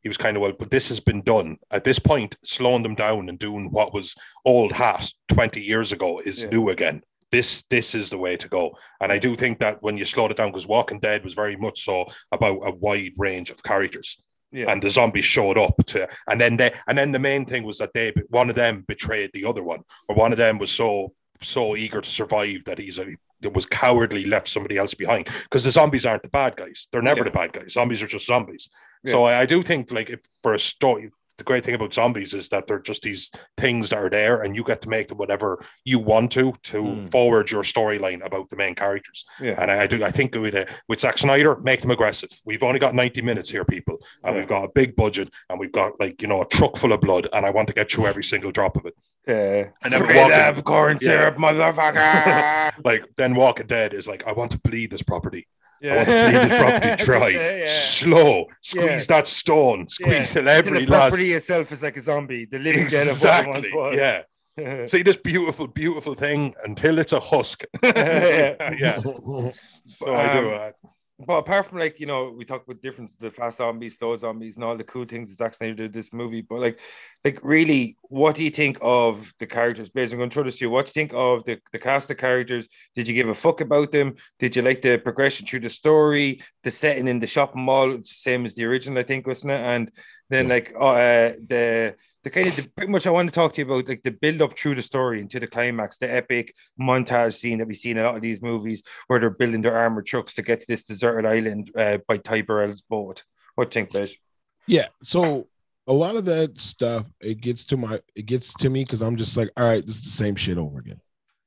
he was kind of well, but this has been done at this point. Slowing them down and doing what was old hat twenty years ago is Yeah. new again. This this is the way to go, and I do think that when you slow it down, because Walking Dead was very much so about a wide range of characters, yeah, and the zombies showed up to, and then they, and then the main thing was that they one of them betrayed the other one, or one of them was so so eager to survive that he's a that was cowardly left somebody else behind. Because the zombies aren't the bad guys. They're never Yeah. the bad guys. Zombies are just zombies. So I, I do think like if for a story the great thing about zombies is that they're just these things that are there, and you get to make them whatever you want to to Mm. forward your storyline about the main characters. Yeah. And I, I do. I think with uh, with Zack Snyder, make them aggressive. We've only got ninety minutes here, people, and Yeah. we've got a big budget, and we've got like you know a truck full of blood, and I want to get through every single drop of it. Yeah. And then Straight walking- up corn Yeah. syrup, motherfucker. Like then Walking Dead is like, I want to bleed this property. Yeah. I want to bleed this property dry, Yeah, yeah. slow, squeeze Yeah. that stone, squeeze Yeah. till every the last. property itself is like a zombie. The living dead of what it once Exactly. was. Yeah. See this beautiful, beautiful thing until it's a husk. Yeah. yeah. So I do. Um, Uh, But apart from like, you know, we talk about difference, the fast zombies, slow zombies, and all the cool things that Zack Snyder did this movie. But like, like really, what do you think of the characters? Based on going to throw this to you, what do you think of the, the cast of characters? Did you give a fuck about them? Did you like the progression through the story, the setting in the shopping mall, same as the original, I think, wasn't it? And then like uh the the kind of the, pretty much I want to talk to you about like the build up through the story into the climax, the epic montage scene that we see in a lot of these movies where they're building their armored trucks to get to this deserted island uh, by Ty Burrell's boat. What do you think, Liz? Yeah. So a lot of that stuff, it gets to my, it gets to me because I'm just like, all right, this is the same shit over again.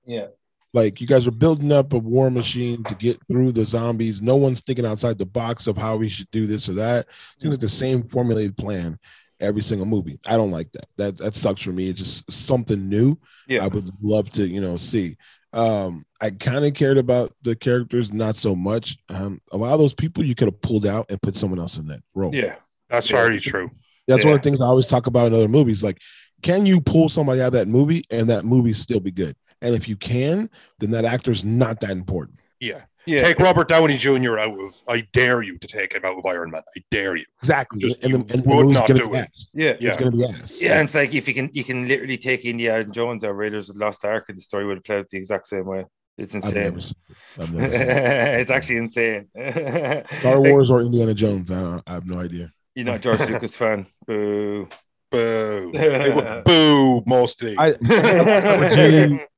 Yeah. Like you guys are building up a war machine to get through the zombies. No one's thinking outside the box of how we should do this or that. Seems like the same formulated plan every single movie. I don't like that. That that sucks for me. It's just something new. Yeah. I would love to, you know, see. Um, I kind of cared about the characters, not so much. Um, a lot of those people you could have pulled out and put someone else in that role. Yeah. that's yeah. very true. That's one of the things I always talk about in other movies. Like, can you pull somebody out of that movie and that movie still be good? And if you can, then that actor's not that important. Yeah. Yeah. Take Robert Downey Jr. out of. I dare you to take him out of Iron Man. I dare you. Exactly. Just and the, you and would movie's not gonna do be it. ass. yeah. Yeah. It's gonna be ass. Yeah, and it's like if you can you can literally take Indiana Jones or Raiders of the Lost Ark and the story would have played out the exact same way. It's I've insane. never seen it. I've never seen it. it's actually insane. Star Wars or Indiana Jones. I, don't, I have no idea. You're not a George Lucas fan. Boo. Boo. It boo mostly. I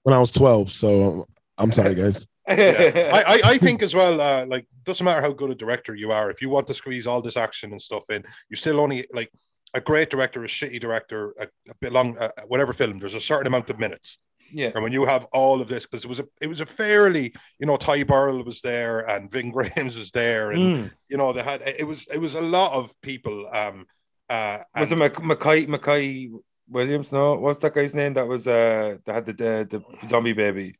when I was 12, so I'm sorry, guys. Yeah. I, I, I think as well, uh, like doesn't matter how good a director you are, if you want to squeeze all this action and stuff in, you still only like a great director, a shitty director, a, a bit long, uh, whatever film. There's a certain amount of minutes, yeah. and when you have all of this, because it was a it was a fairly, you know, Ty Burrell was there and Ving Rhames was there, and Mm. you know they had it was it was a lot of people. Um, uh, Was it Mackay Mackay Williams? No, what's that guy's name? That was uh that had the the, the zombie baby.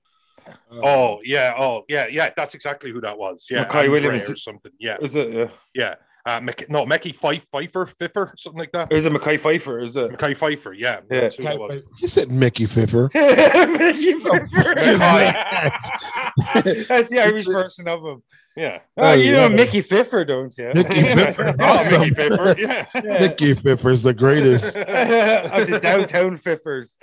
Oh um, yeah, oh yeah, yeah. That's exactly who that was. Yeah, Mackay Williams. or something. Yeah, Is it? Yeah. yeah. Uh, Mc, no, Mickey Fife, Pfeiffer, Pfiffer, something like that. Is it Mekhi Phifer? Is it? Mekhi Phifer, yeah, Yeah. that's who it was. You said Mickey Pfiffer. Mickey Pfeiffer. That's the Irish version of him. Yeah, Oh, Oh, you know yeah. Mickey Pfiffer, don't you? Pfiffer. oh, Awesome. Mickey Pfiffer, yeah. Yeah. Mickey Pfiffer's the greatest. of the downtown Pfiffers.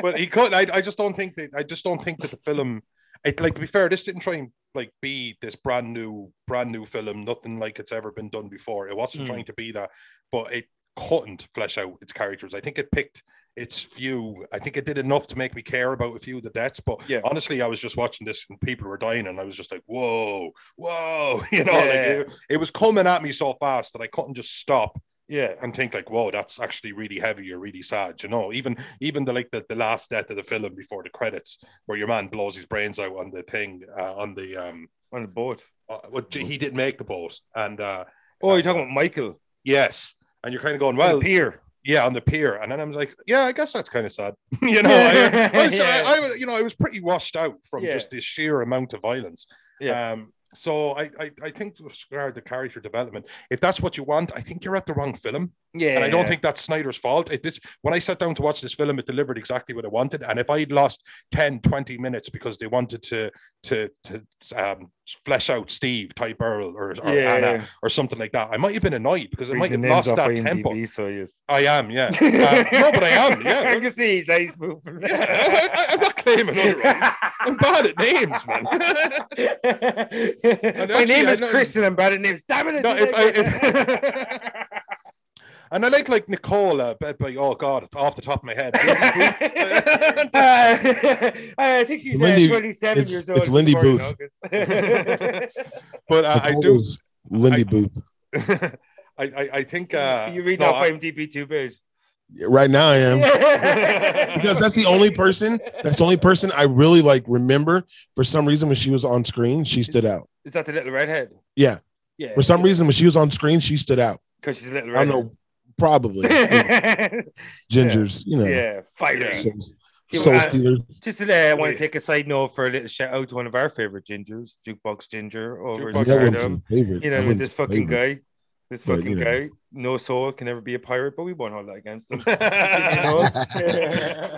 but he could. I, I just don't think that. I just don't think that the film. It like to be fair, this didn't try and like be this brand new, brand new film. Nothing like it's ever been done before. It wasn't Mm. trying to be that, but it couldn't flesh out its characters. I think it picked its few. I think it did enough to make me care about a few of the deaths. But Yeah. honestly, I was just watching this and people were dying, and I was just like, "Whoa, whoa!" You know, Yeah. like it, it was coming at me so fast that I couldn't just stop yeah. and think like, whoa, that's actually really heavy or really sad, you know. Even even the like the, the last death of the film before the credits, where your man blows his brains out on the thing uh, on the um, On the boat. uh, well, he didn't make the boat, and uh, Oh, you're talking about Michael. yes, and you're kind of going, Well, well, Pier. yeah, on the pier, and then I'm like, yeah, I guess that's kind of sad, you know. I, I, was, Yeah. I, I was, you know, I was pretty washed out from Yeah. just the sheer amount of violence. Yeah. Um, so I, I, I think with regard to character development, if that's what you want, I think you're at the wrong film. Yeah. And I don't think that's Snyder's fault. It, this when I sat down to watch this film, it delivered exactly what I wanted. And if I'd lost 10, 20 minutes because they wanted to to to um, flesh out Steve, Ty Burrell, or, or Yeah. Anna, or something like that, I might have been annoyed because I might have lost that IMDb, tempo. So yes. I am, yeah. Uh, no, but I am, yeah. I can see his eyes moving. yeah. I, I'm not claiming otherwise. I'm bad at names, man. My actually, name is Chris and I'm bad at names. Damn it. No, if I- and I like like Nicole, uh, but, but oh god, it's off the top of my head. Uh, I think she's Lindy- uh, 27 years old. it's Lindy Booth. But uh, I do. Lindy I- Booth. I, I, I think uh, you read no, off IMDb too, bitch. Right now I am. because that's the only person that's the only person I really like remember for some reason when she was on screen she stood out. Is that the little redhead? Yeah. Yeah. For some reason when she was on screen she stood out. because she's a little I don't know probably gingers, you know. yeah, fiery. So, Yeah, soul uh, stealer. Just uh, I want Yeah. to take a side note for a little shout out to one of our favorite gingers, Jukebox Ginger over Jukebox in That wouldn't favorite. You I know, with this fucking favorite. guy, this But, fucking you know. guy, no soul, can ever be a pirate, but we won't hold that against him. You know?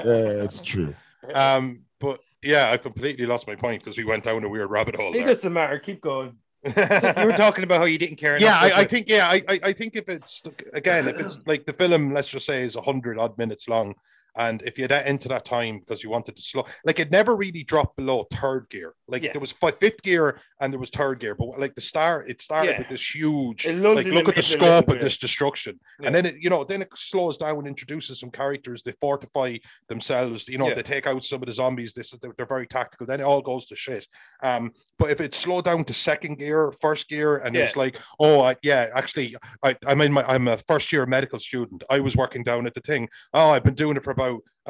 yeah, that's true. um, but yeah, I completely lost my point because we went down a weird rabbit hole. It there. doesn't matter. Keep going. You were talking about how you didn't care. yeah, enough I, I think yeah, I, I I think if it's again, if it's like the film, let's just say is hundred odd minutes long, and if you get into that time because you wanted to slow, like it never really dropped below third gear. Like Yeah. there was fi- fifth gear and there was third gear, but like the star, it started Yeah. with this huge. Like look at the middle a little scope of this destruction, Yeah. and then it, you know, then it slows down and introduces some characters. They fortify themselves. You know, they take out some of the zombies. This they're, they're very tactical. Then it all goes to shit. Um, but if it slowed down to second gear, first gear, and it's like, oh, I, yeah, actually, I, I'm in my, I'm a first year medical student. I was working down at the thing. Oh, I've been doing it for about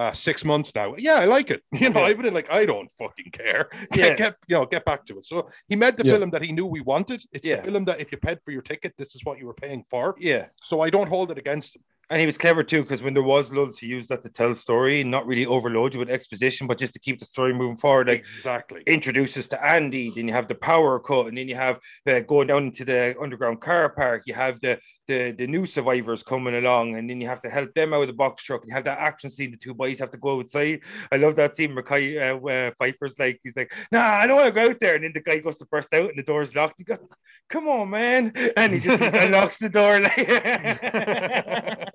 uh, six months now. Yeah, I like it. You know, Yeah. I've been like, I don't fucking care. Yeah. Get, get, you know, get back to it. So he made the Yeah. film that he knew we wanted. It's Yeah. the film that if you paid for your ticket, this is what you were paying for. Yeah. So I don't hold it against him. And he was clever too, because when there was lulls, he used that to tell story not really overload you with exposition, but just to keep the story moving forward. Like exactly. introduces to Andy, then you have the power cut, and then you have uh, going down into the underground car park. You have the, the the new survivors coming along, and then you have to help them out of the box truck. And you have that action scene. The two boys have to go outside. I love that scene. Mekhi uh, uh, Phifer's like, he's like, "Nah, I don't want to go out there." And then the guy goes to burst out, and the door's locked. He goes, "Come on, man!" And he just unlocks the door. Like,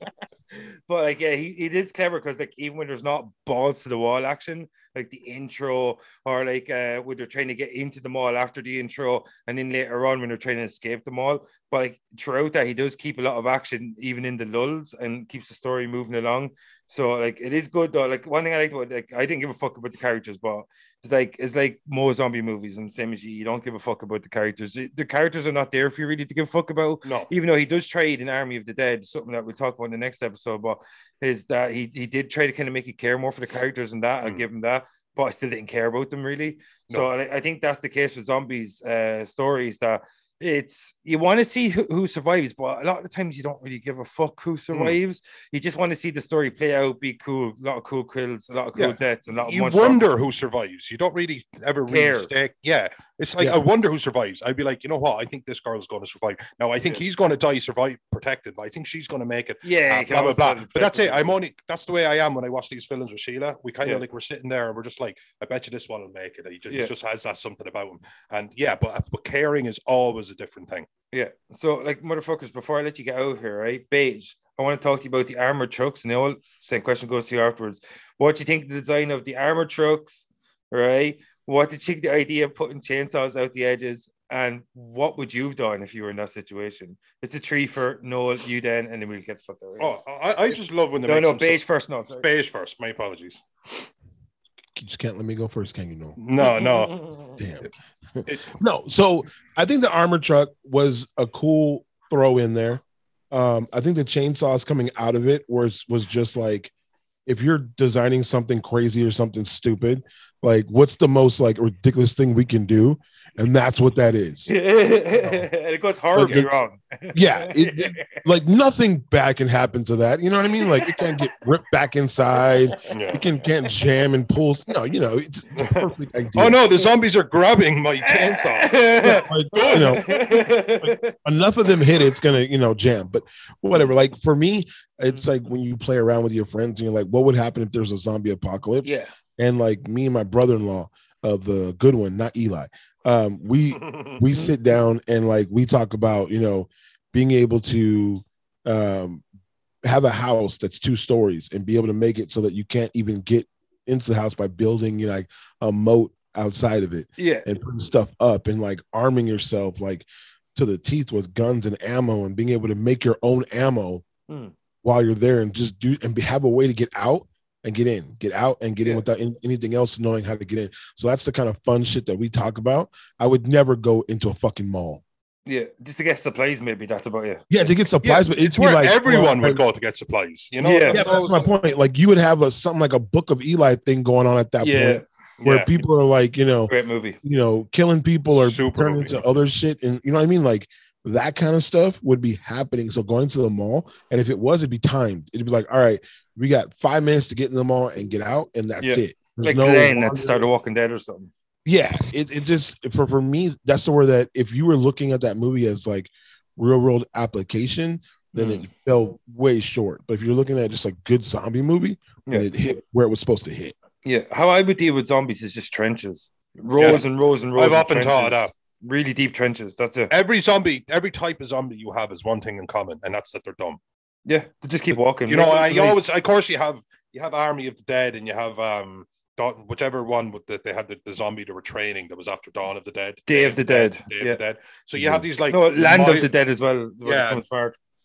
but like, yeah, he, he is clever because like even when there's not balls to the wall action, like the intro or like uh, when they're trying to get into the mall after the intro, and then later on when they're trying to escape the mall. But like throughout that, he does keep a lot of action, even in the lulls, and keeps the story moving along. So like it is good though. Like one thing I liked about like I didn't give a fuck about the characters, but it's like it's like more zombie movies, and same as you, you don't give a fuck about the characters. The characters are not there for you really to give a fuck about No. even though he does trade in Army of the Dead, something that we'll talk about in the next episode, but is that he he did try to kind of make you care more for the characters and that. I'll Mm. give him that, but I still didn't care about them really. So I, I think that's the case with zombies uh, stories that it's you want to see who, who survives, but a lot of the times you don't really give a fuck who survives. You just want to see the story play out, be cool, a lot of cool kills, a lot of cool Yeah. deaths, a lot of You wonder who survives. You don't really ever really Care. Yeah. It's like Yeah. I wonder who survives. I'd be like, you know what? I think this girl's going to survive. Now I think Yeah. he's going to die, survive, protected, but I think she's going to make it. Yeah, uh, blah blah blah. But that's it. I'm only that's the way I am when I watch these films with Sheila. We kind of like we're sitting there and we're just like, I bet you this one will make it. He just, he just has that something about him. And yeah, but but caring is always a different thing. Yeah. So, like, motherfuckers, before I let you get out of here, right? Baish, I want to talk to you about the armored trucks. And the old same question goes to you afterwards. What do you think of the design of the armored trucks? Right? What did you think the idea of putting chainsaws out the edges? And what would you have done if you were in that situation? It's a tree for Noel, you then, and then we'll get the fuck out. Oh, I, I just love when they no, no, baish first. No, sorry. baish first. My apologies. You just can't let me go first, can you know? No, no. Damn. No, so I think the armor truck was a cool throw in there. Um, I think the chainsaws coming out of it was was just like if you're designing something crazy or something stupid, like what's the most like ridiculous thing we can do? And that's what that is. and it goes horribly Like, wrong. Yeah, it- Like nothing bad can happen to that. You know what I mean? Like it can get ripped back inside. yeah. It can can't jam and pull. No, you know, it's the perfect idea. Oh no, the zombies are grabbing my chainsaw. Like, you know, enough of them hit it's gonna you know jam but whatever like for me it's mm-hmm. like when you play around with your friends and you're like what would happen if there's a zombie apocalypse yeah. And like me and my brother-in-law uh, the good one not eli um we we sit down and like we talk about you know being able to um have a house that's two stories and be able to make it so that you can't even get into the house by building you know, like a moat outside of it Yeah. and putting stuff up and like arming yourself like to the teeth with guns and ammo and being able to make your own ammo Hmm. while you're there and just do and be, have a way to get out and get in, get out and get in without any- anything else knowing how to get in. So that's the kind of fun shit that we talk about. I would never go into a fucking mall. Yeah, just to get supplies, maybe that's about it. Yeah, to get Yeah, supplies, but it's where like everyone well, would oh, go to get supplies. You know, Yeah. Yeah, that's my point. Like you would have a something like a book of Eli thing going on at that Yeah. point, where Yeah. people are like, you know, Great movie. you know, killing people or Super turning movie. into other shit, and you know what I mean, like that kind of stuff would be happening. So going to the mall, and if it was, it'd be timed. It'd be like, all right, we got five minutes to get in the mall and get out, and that's Yeah. it. There's Like no Glenn at wandering. the start of Walking Dead or something. yeah it, it just for for me that's the word that if you were looking at that movie as like real world application then Mm. it fell way short but if you're looking at just a good zombie movie then Yeah. it hit where it was supposed to hit Yeah, how I would deal with zombies is just trenches, rows and rows and rows. I've of often thought trenches. that. really deep trenches. That's it. Every zombie, every type of zombie you have is one thing in common, and that's that they're dumb. Yeah, they just keep walking. You know, I, you always, of course, you have you have Army of the Dead, and you have um, Dawn, whichever one with the, they had the, the zombie they were training that was after Dawn of the Dead, Day of the Dead, Day yeah. of the Dead. So you have these like no Land of the Dead as well. Yeah.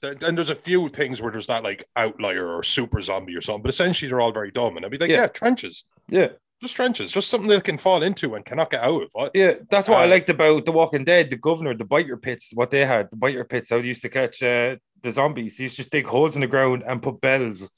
and there's a few things where there's that like outlier or super zombie or something, but essentially they're all very dumb. And I'd be like, Yeah. yeah, trenches, Yeah, just trenches, just something they can fall into and cannot get out of. What? yeah. That's what I Uh, liked about The Walking Dead. The governor, the biter pits, what they had, the biter pits. How they used to catch uh, the zombies. Used to just dig holes in the ground and put bells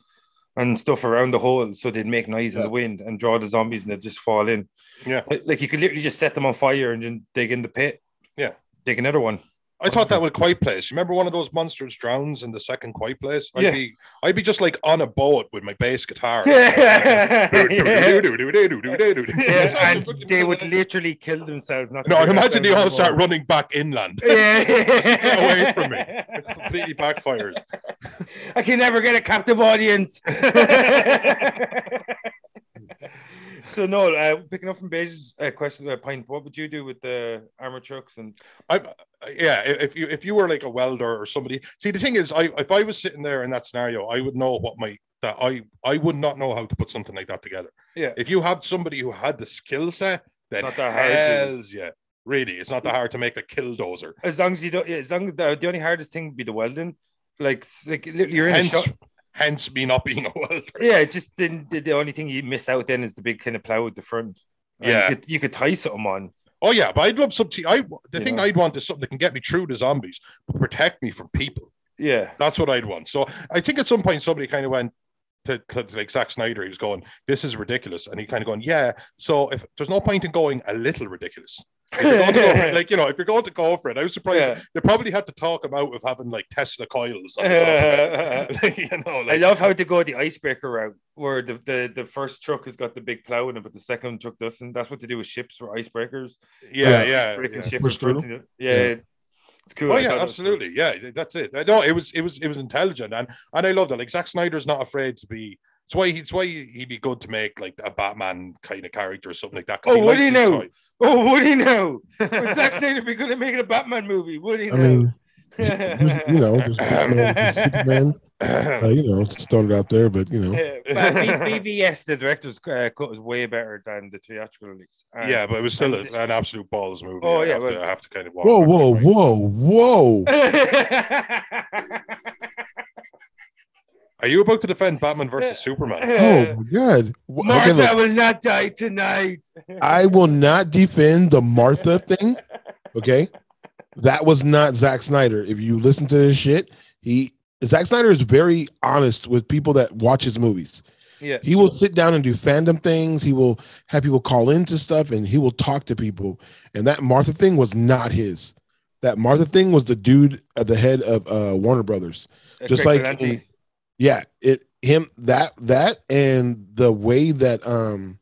and stuff around the holes so they'd make noise in the wind and draw the zombies and they'd just fall in. Yeah. Like- like you could literally just set them on fire and then dig in the pit. Yeah. dig another one. I thought that with Quiet Place. Remember one of those monsters drowns in the second Quiet Place? I'd Yeah. be I'd be just like on a boat with my bass guitar. Yeah. Yeah, Yeah, and they would literally kill themselves. Not No, hear and imagine they sound all start running back inland. Yeah. Get away from me. It completely backfires. I can never get a captive audience. so no, uh, picking up from Baish's uh, question, uh, point, what would you do with the armor trucks and I, yeah, if you if you were like a welder or somebody, see the thing is, I if I was sitting there in that scenario, I would know what my that I I would not know how to put something like that together. yeah, If you had somebody who had the skill set, then Not that hard yeah, really, it's not that hard to make a killdozer. as long as you don't, yeah, as long as the, the only hardest thing would be the welding, like like literally you're in a Hence, shop. Hence me not being a welder. Yeah, just the, the, the only thing you miss out then is the big kind of plow at the front. And Yeah. you could, you could tie something on. Oh yeah, but I'd love something. I the You thing know. I'd want is something that can get me through the zombies, but protect me from people. Yeah, That's what I'd want. So I think at some point somebody kind of went to, to like Zack Snyder. He was going, "This is ridiculous," and he kind of going, "Yeah." So if there's no point in going a little ridiculous, if you're going to go it, like you know, if you're going to go for it, I was surprised yeah. they probably had to talk him out of having like Tesla coils. On the top. you know, I love how they go the icebreaker route, where the, the, the first truck has got the big plow in it, but the second truck doesn't. That's what they do with ships for icebreakers. yeah, Yeah. yeah, Icebreaking yeah. ship Push in front through. of it. Yeah, Yeah. It's cool. Oh yeah, thought it was cool. absolutely. Yeah, that's it. No, it was it was it was intelligent, and and I love that. Like Zack Snyder's not afraid to be. It's why it's why he'd be good to make like a Batman kind of character or something like that. Oh, would likes he his know? toy. Oh, would he know? Would Zack Snyder be good at making a Batman movie? Would he I know? mean, just, you know, just Batman, Superman, uh, you know, just throwing it out there, but you know, Yeah, BVS, the director's uh, cut was way better than the theatrical release. And- yeah, but it was still a, and an absolute balls movie. Oh, I yeah, have, to, I have to kind of walk whoa, back whoa, and whoa, whoa! Are you about to defend Batman versus Superman? Oh my god! Martha Okay, look, will not die tonight. I will not defend the Martha thing. Okay, that was not Zack Snyder. If you listen to this shit, he Zack Snyder is very honest with people that watch his movies. Yeah. He will sit down and do fandom things. He will have people call into stuff and he will talk to people. And that Martha thing was not his. That Martha thing was the dude at the head of uh, Warner Brothers. Just Craig like in- Yeah, it him that that and the way that um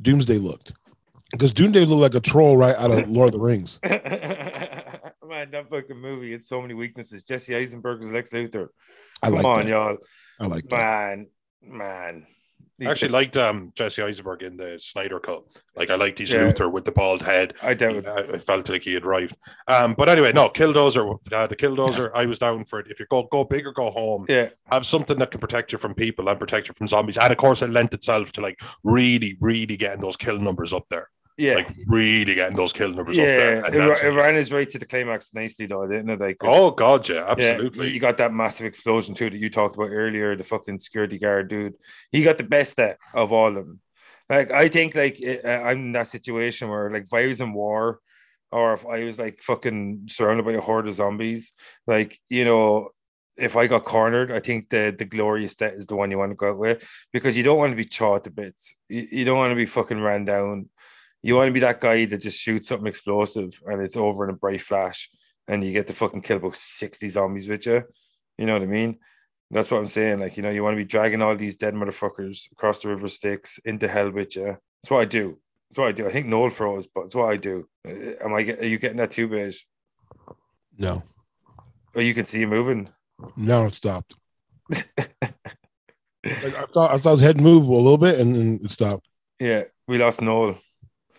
Doomsday looked. Because Doomsday looked like a troll right out of Lord of the Rings. Man, that fucking movie. It's so many weaknesses. Jesse Eisenberg was Lex Luthor. I Come like on, that. y'all. I like that. Man, man. I actually liked um, Jesse Eisenberg in the Snyder cut. Like I liked his Yeah. Luthor with the bald head. I doubt I, it. I felt like he had arrived. Um, but anyway, no, Killdozer. Uh, the Killdozer. I was down for it. If you go go big or go home, Yeah, have something that can protect you from people and protect you from zombies. And of course, it lent itself to like really, really getting those kill numbers up there. Yeah. Like really getting those kill numbers up there. yeah, And it, it ran his right to the climax nicely, though, didn't it? Like, oh god, yeah, yeah, absolutely. you got that massive explosion too that you talked about earlier. The fucking security guard dude, he got the best of all of them. Like, I think like it, I'm in that situation where like if I was in war, or if I was like fucking surrounded by a horde of zombies, like you know, if I got cornered, I think the the glorious death is the one you want to go out with because you don't want to be chawed to bits. You, you don't want to be fucking ran down. You want to be that guy that just shoots something explosive and it's over in a bright flash and you get to fucking kill about 60 zombies with you. You know what I mean? That's what I'm saying. Like, you know, you want to be dragging all these dead motherfuckers across the river Styx into hell with you. That's what I do. That's what I do. I think Noel froze, but it's what I do. Uh, Am I? Are you getting that too, baish? No, Or you can see you moving. now it stopped. Like, I thought I saw his head move a little bit and then it stopped. Yeah, we lost Noel.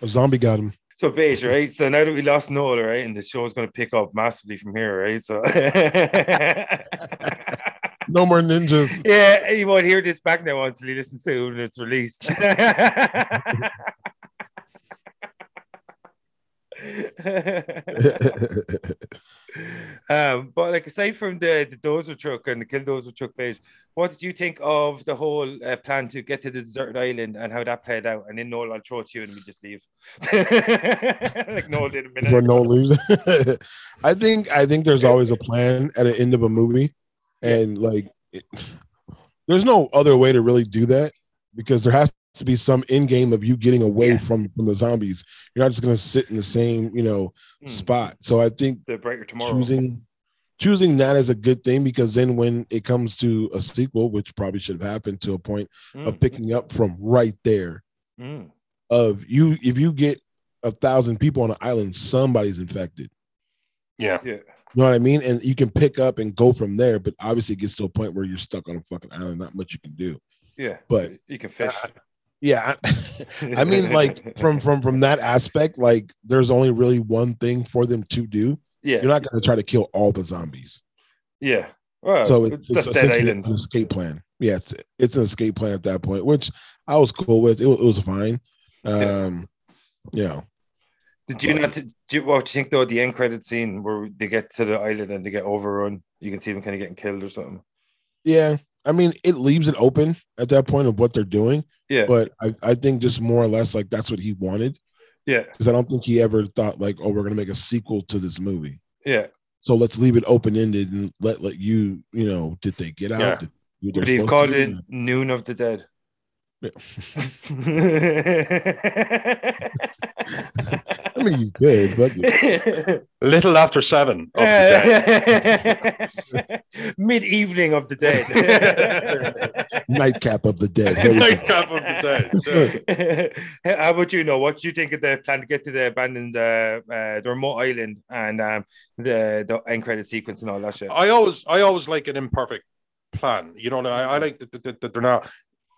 A zombie got him. So baish, right? So now that we lost Noel, right, and the show's going to pick up massively from here, right? So No more ninjas. yeah, you won't hear this back now until you listen to it when it's released. um, but like aside from the, the dozer truck and the killdozer truck page, what did you think of the whole uh, plan to get to the deserted island and how that played out? And then Noel, I'll throw it to you and we just leave. like Noel did a minute. Where ago. no leaves. I think I think there's always a plan at the end of a movie, and like it, there's no other way to really do that because there has to be some end game of you getting away Yeah. from from the zombies. You're not just gonna sit in the same you know Hmm. spot. So I think The brighter tomorrow. choosing choosing that is a good thing because then when it comes to a sequel, which probably should have happened to a point Mm, of picking up from right there mm. of you if you get a thousand people on an island, somebody's infected. Yeah. Yeah. You know what I mean? And you can pick up and go from there, but obviously it gets to a point where you're stuck on a fucking island, not much you can do. Yeah. But- you can fish. Yeah, I, mean, like from from from that aspect, like there's only really one thing for them to do. yeah, You're not going to try to kill all the zombies, yeah. Well, so it, it's Dead essentially an escape plan. Yeah, it's it's an escape plan at that point, which I was cool with. It, was- it was fine. Yeah. Um, you know, Did you but- not? Did you, what do you think though? The end credit scene where they get to the island and they get overrun. You can see them kind of getting killed or something. yeah. I mean, it leaves it open at that point of what they're doing, Yeah, but I, I think just more or less like that's what he wanted. yeah, because I don't think he ever thought like, oh, we're gonna make a sequel to this movie. yeah. So let's leave it open ended and let let you, you know, did they get out? Yeah. Did, did They've called to? it Noon of the Dead. Yeah. I mean, you could, but Little after seven of the day. Mid evening of the dead. nightcap of the dead. There we go. Nightcap of the dead. yeah. How about you know what do you think of the plan to get to the abandoned uh, uh, the remote island and um, the the end credit sequence and all that shit? I always, I always like an imperfect plan. You know, I, I like that, that, that they're not.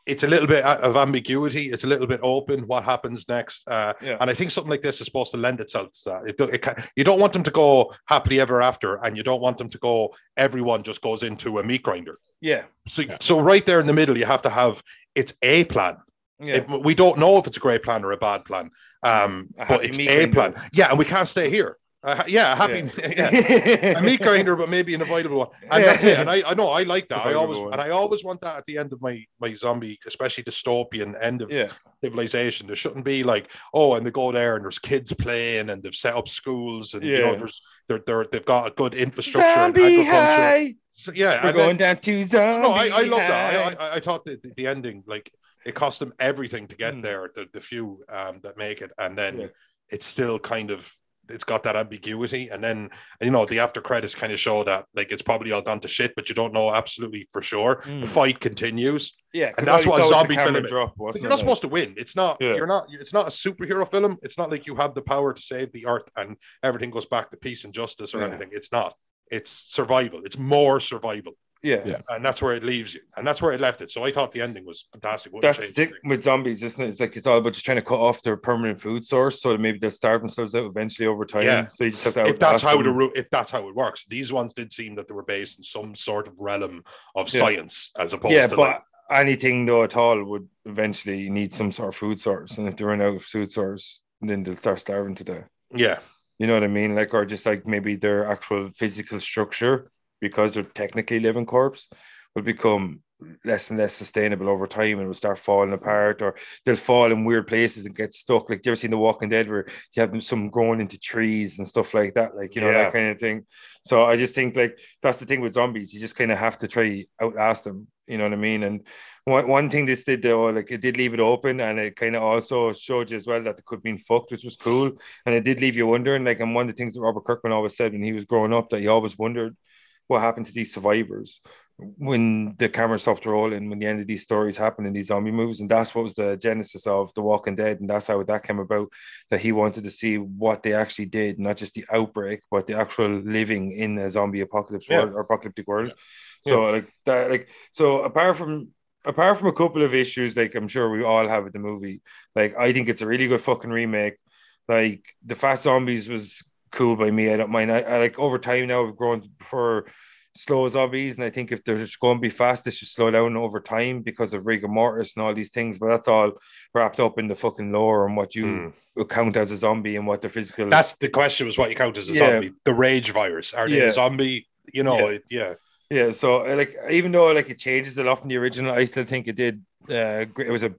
It's a little bit of ambiguity. It's a little bit open. What happens next? Uh, Yeah. And I think something like this is supposed to lend itself to that. It, do- it can, you don't want them to go happily ever after, and you don't want them to go. Everyone just goes into a meat grinder. Yeah, So, so right there in the middle, you have to have it's a plan. yeah, If- we don't know if it's a great plan or a bad plan, um, A but it's a plan. Yeah, and we can't stay here. Uh, yeah, a happy. Yeah. a meat grinder, but maybe an avoidable one. And that's it. And I, I know I like that. I always one. and I always want that at the end of my my zombie, especially dystopian end of yeah, civilization. There shouldn't be like, oh, and they go there and there's kids playing and they've set up schools and you know there's they're, they're they've got a good infrastructure and zombie agriculture. high. So, yeah, We're and then- going down to zombie. no, I, I love that. I, I, I thought that the, the ending, like, it cost them everything to get Mm. there. The, the few um, that make it, and then Yeah. it's still kind of it's got that ambiguity. And then you know the after credits kind of show that like it's probably all gone to shit, but you don't know absolutely for sure. Mm. The fight continues. Yeah, and that's what was zombie film drop. Wasn't you're not supposed to win. It's not. Yeah. You're not. It's not a superhero film. It's not like you have the power to save the earth and everything goes back to peace and justice or Yeah. anything. It's not. It's survival. It's more survival yeah. Yeah. and that's where it leaves you, and that's where it left it. So I thought the ending was fantastic. Wouldn't That's the thing with zombies, isn't it? It's like it's all about just trying to cut off their permanent food source so that maybe they'll starve themselves out eventually over time. Yeah. So you just have to If that's how them. the if that's how it works, these ones did seem that they were based in some sort of realm of Yeah. science as opposed yeah, to but like anything though at all would eventually need some sort of food source, and if they run out of food source, then they'll start starving to death. yeah, You know what I mean? Like, or just like maybe their actual physical structure, because they're technically living corpse, will become less and less sustainable over time and will start falling apart or they'll fall in weird places and get stuck. Like, you ever seen The Walking Dead where you have them some growing into trees and stuff like that? Like, you know, Yeah. that kind of thing. So I just think like that's the thing with zombies. You just kind of have to try outlast them. You know what I mean? And one, one thing this did though, like it did leave it open and it kind of also showed you as well that they could been fucked, which was cool. And it did leave you wondering, like, and one of the things that Robert Kirkman always said when he was growing up that he always wondered what happened to these survivors when the camera stopped rolling, when the end of these stories happened in these zombie movies. And that's what was the genesis of The Walking Dead. And that's how that came about that he wanted to see what they actually did, not just the outbreak, but the actual living in a zombie apocalypse Yeah. world or apocalyptic world. So like that, like so apart from apart from a couple of issues, like I'm sure we all have with the movie, like I think it's a really good fucking remake. Like the Fast Zombies was cool by me. I don't mind. I, I like over time now I've grown for slow zombies, and I think if they're just going to be fast, they should slow down over time because of rigor mortis and all these things. But that's all wrapped up in the fucking lore and what you would count as a zombie and what the physical. That's the question: was what you count as a Yeah. zombie? The rage virus? Are they Yeah. a zombie? You know, Yeah. it- yeah. Yeah, so like even though like it changes a lot from the original, I still think it did. Uh, it was a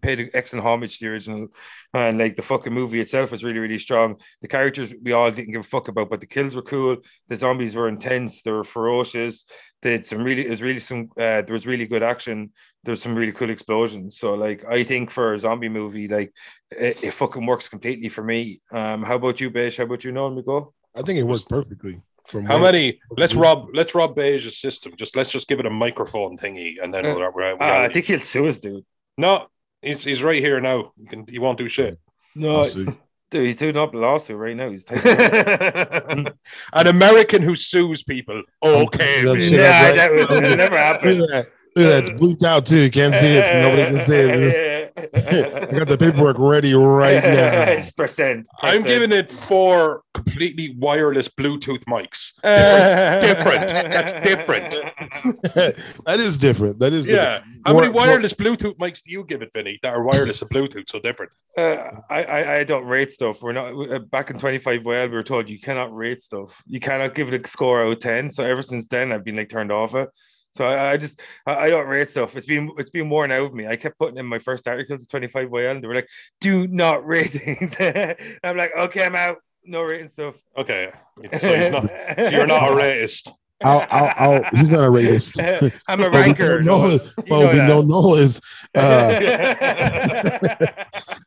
paid excellent homage to the original, and like the fucking movie itself was really really strong. The characters we all didn't give a fuck about, but the kills were cool. The zombies were intense. They were ferocious. They had some really. It was really some. Uh, there was really good action. There's some really cool explosions. So like I think for a zombie movie, like it, it fucking works completely for me. Um, how about you, Baish? How about you, Nolan McGo? I think it worked perfectly. From How many? Let's rob. Let's rob Baish's system. Just let's just give it a microphone thingy, and then we'll. we'll, we'll Uh, I think he'll sue us, dude. no, he's he's right here now. You can. He won't do shit. No, Dude, he's doing up a lawsuit right now. He's typing. An American who sues people. Okay, Yeah, bitch. yeah. yeah, that would it'll never happen. Look at that. Look at that. It's bleeped out too. You can't see it. Nobody can see it. I got the paperwork ready right now. Percent. I'm giving it four completely wireless Bluetooth mics. Different. That's different. that is different. That is different. Yeah. How many More- wireless Bluetooth mics do you give it, Vinny? That are wireless and Bluetooth, so different. Uh, I, I I don't rate stuff. We're not uh, back in 25 well. We were told you cannot rate stuff. You cannot give it a score out of 10. So ever since then, I've been like turned off it. So I, I just I, I don't rate stuff. It's been it's been worn out of me. I kept putting in my first articles at 25 YL and they were like, do not rate things. I'm like, okay, I'm out. No rating stuff. Okay. So he's not so you're not a racist. I'll, I'll, I'll, he's not a racist. I'm a But we ranker. don't know Noel. his- You Well, know we that. don't know is uh,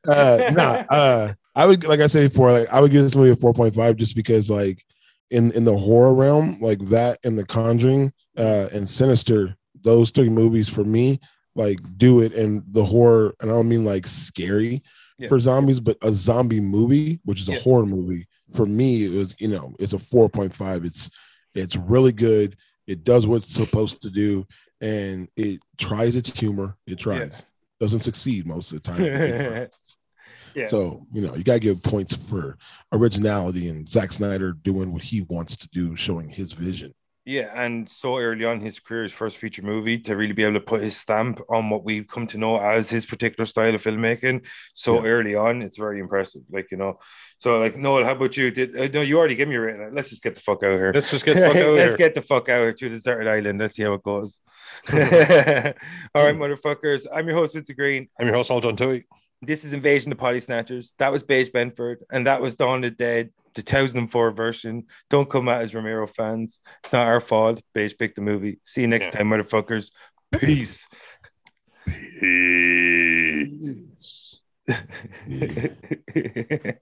uh, nah, uh, I would like I said before, like I would give this movie a four point five just because like in in the horror realm, like that and The Conjuring uh, and Sinister, those three movies for me like do it and the horror, and I don't mean like scary Yeah. for zombies, but a zombie movie, which is a Yeah. horror movie for me, it was you know it's a four point five. It's it's really good. It does what it's supposed to do, and it tries its humor. It tries. Doesn't succeed most of the time. yeah. So you know you gotta give points for originality and Zack Snyder doing what he wants to do, showing his vision. Yeah, and so early on his career, his first feature movie, to really be able to put his stamp on what we've come to know as his particular style of filmmaking so Yeah. early on, it's very impressive. Like you know, so like Noel, how about you? Did uh, no? You already gave me a rating. Let's just get the fuck out of here. Let's just get the fuck out of Let's here. get the fuck out here to deserted island. Let's see how it goes. All right, motherfuckers. I'm your host, Vincent Green. I'm your host, Al John Tui. This is Invasion of Potty Snatchers. That was Baish Benford, and that was Dawn of the Dead, the 2004 version. Don't come at us, Romero fans. It's not our fault. Baish picked the movie. See you next Yeah. time, motherfuckers. Peace. Want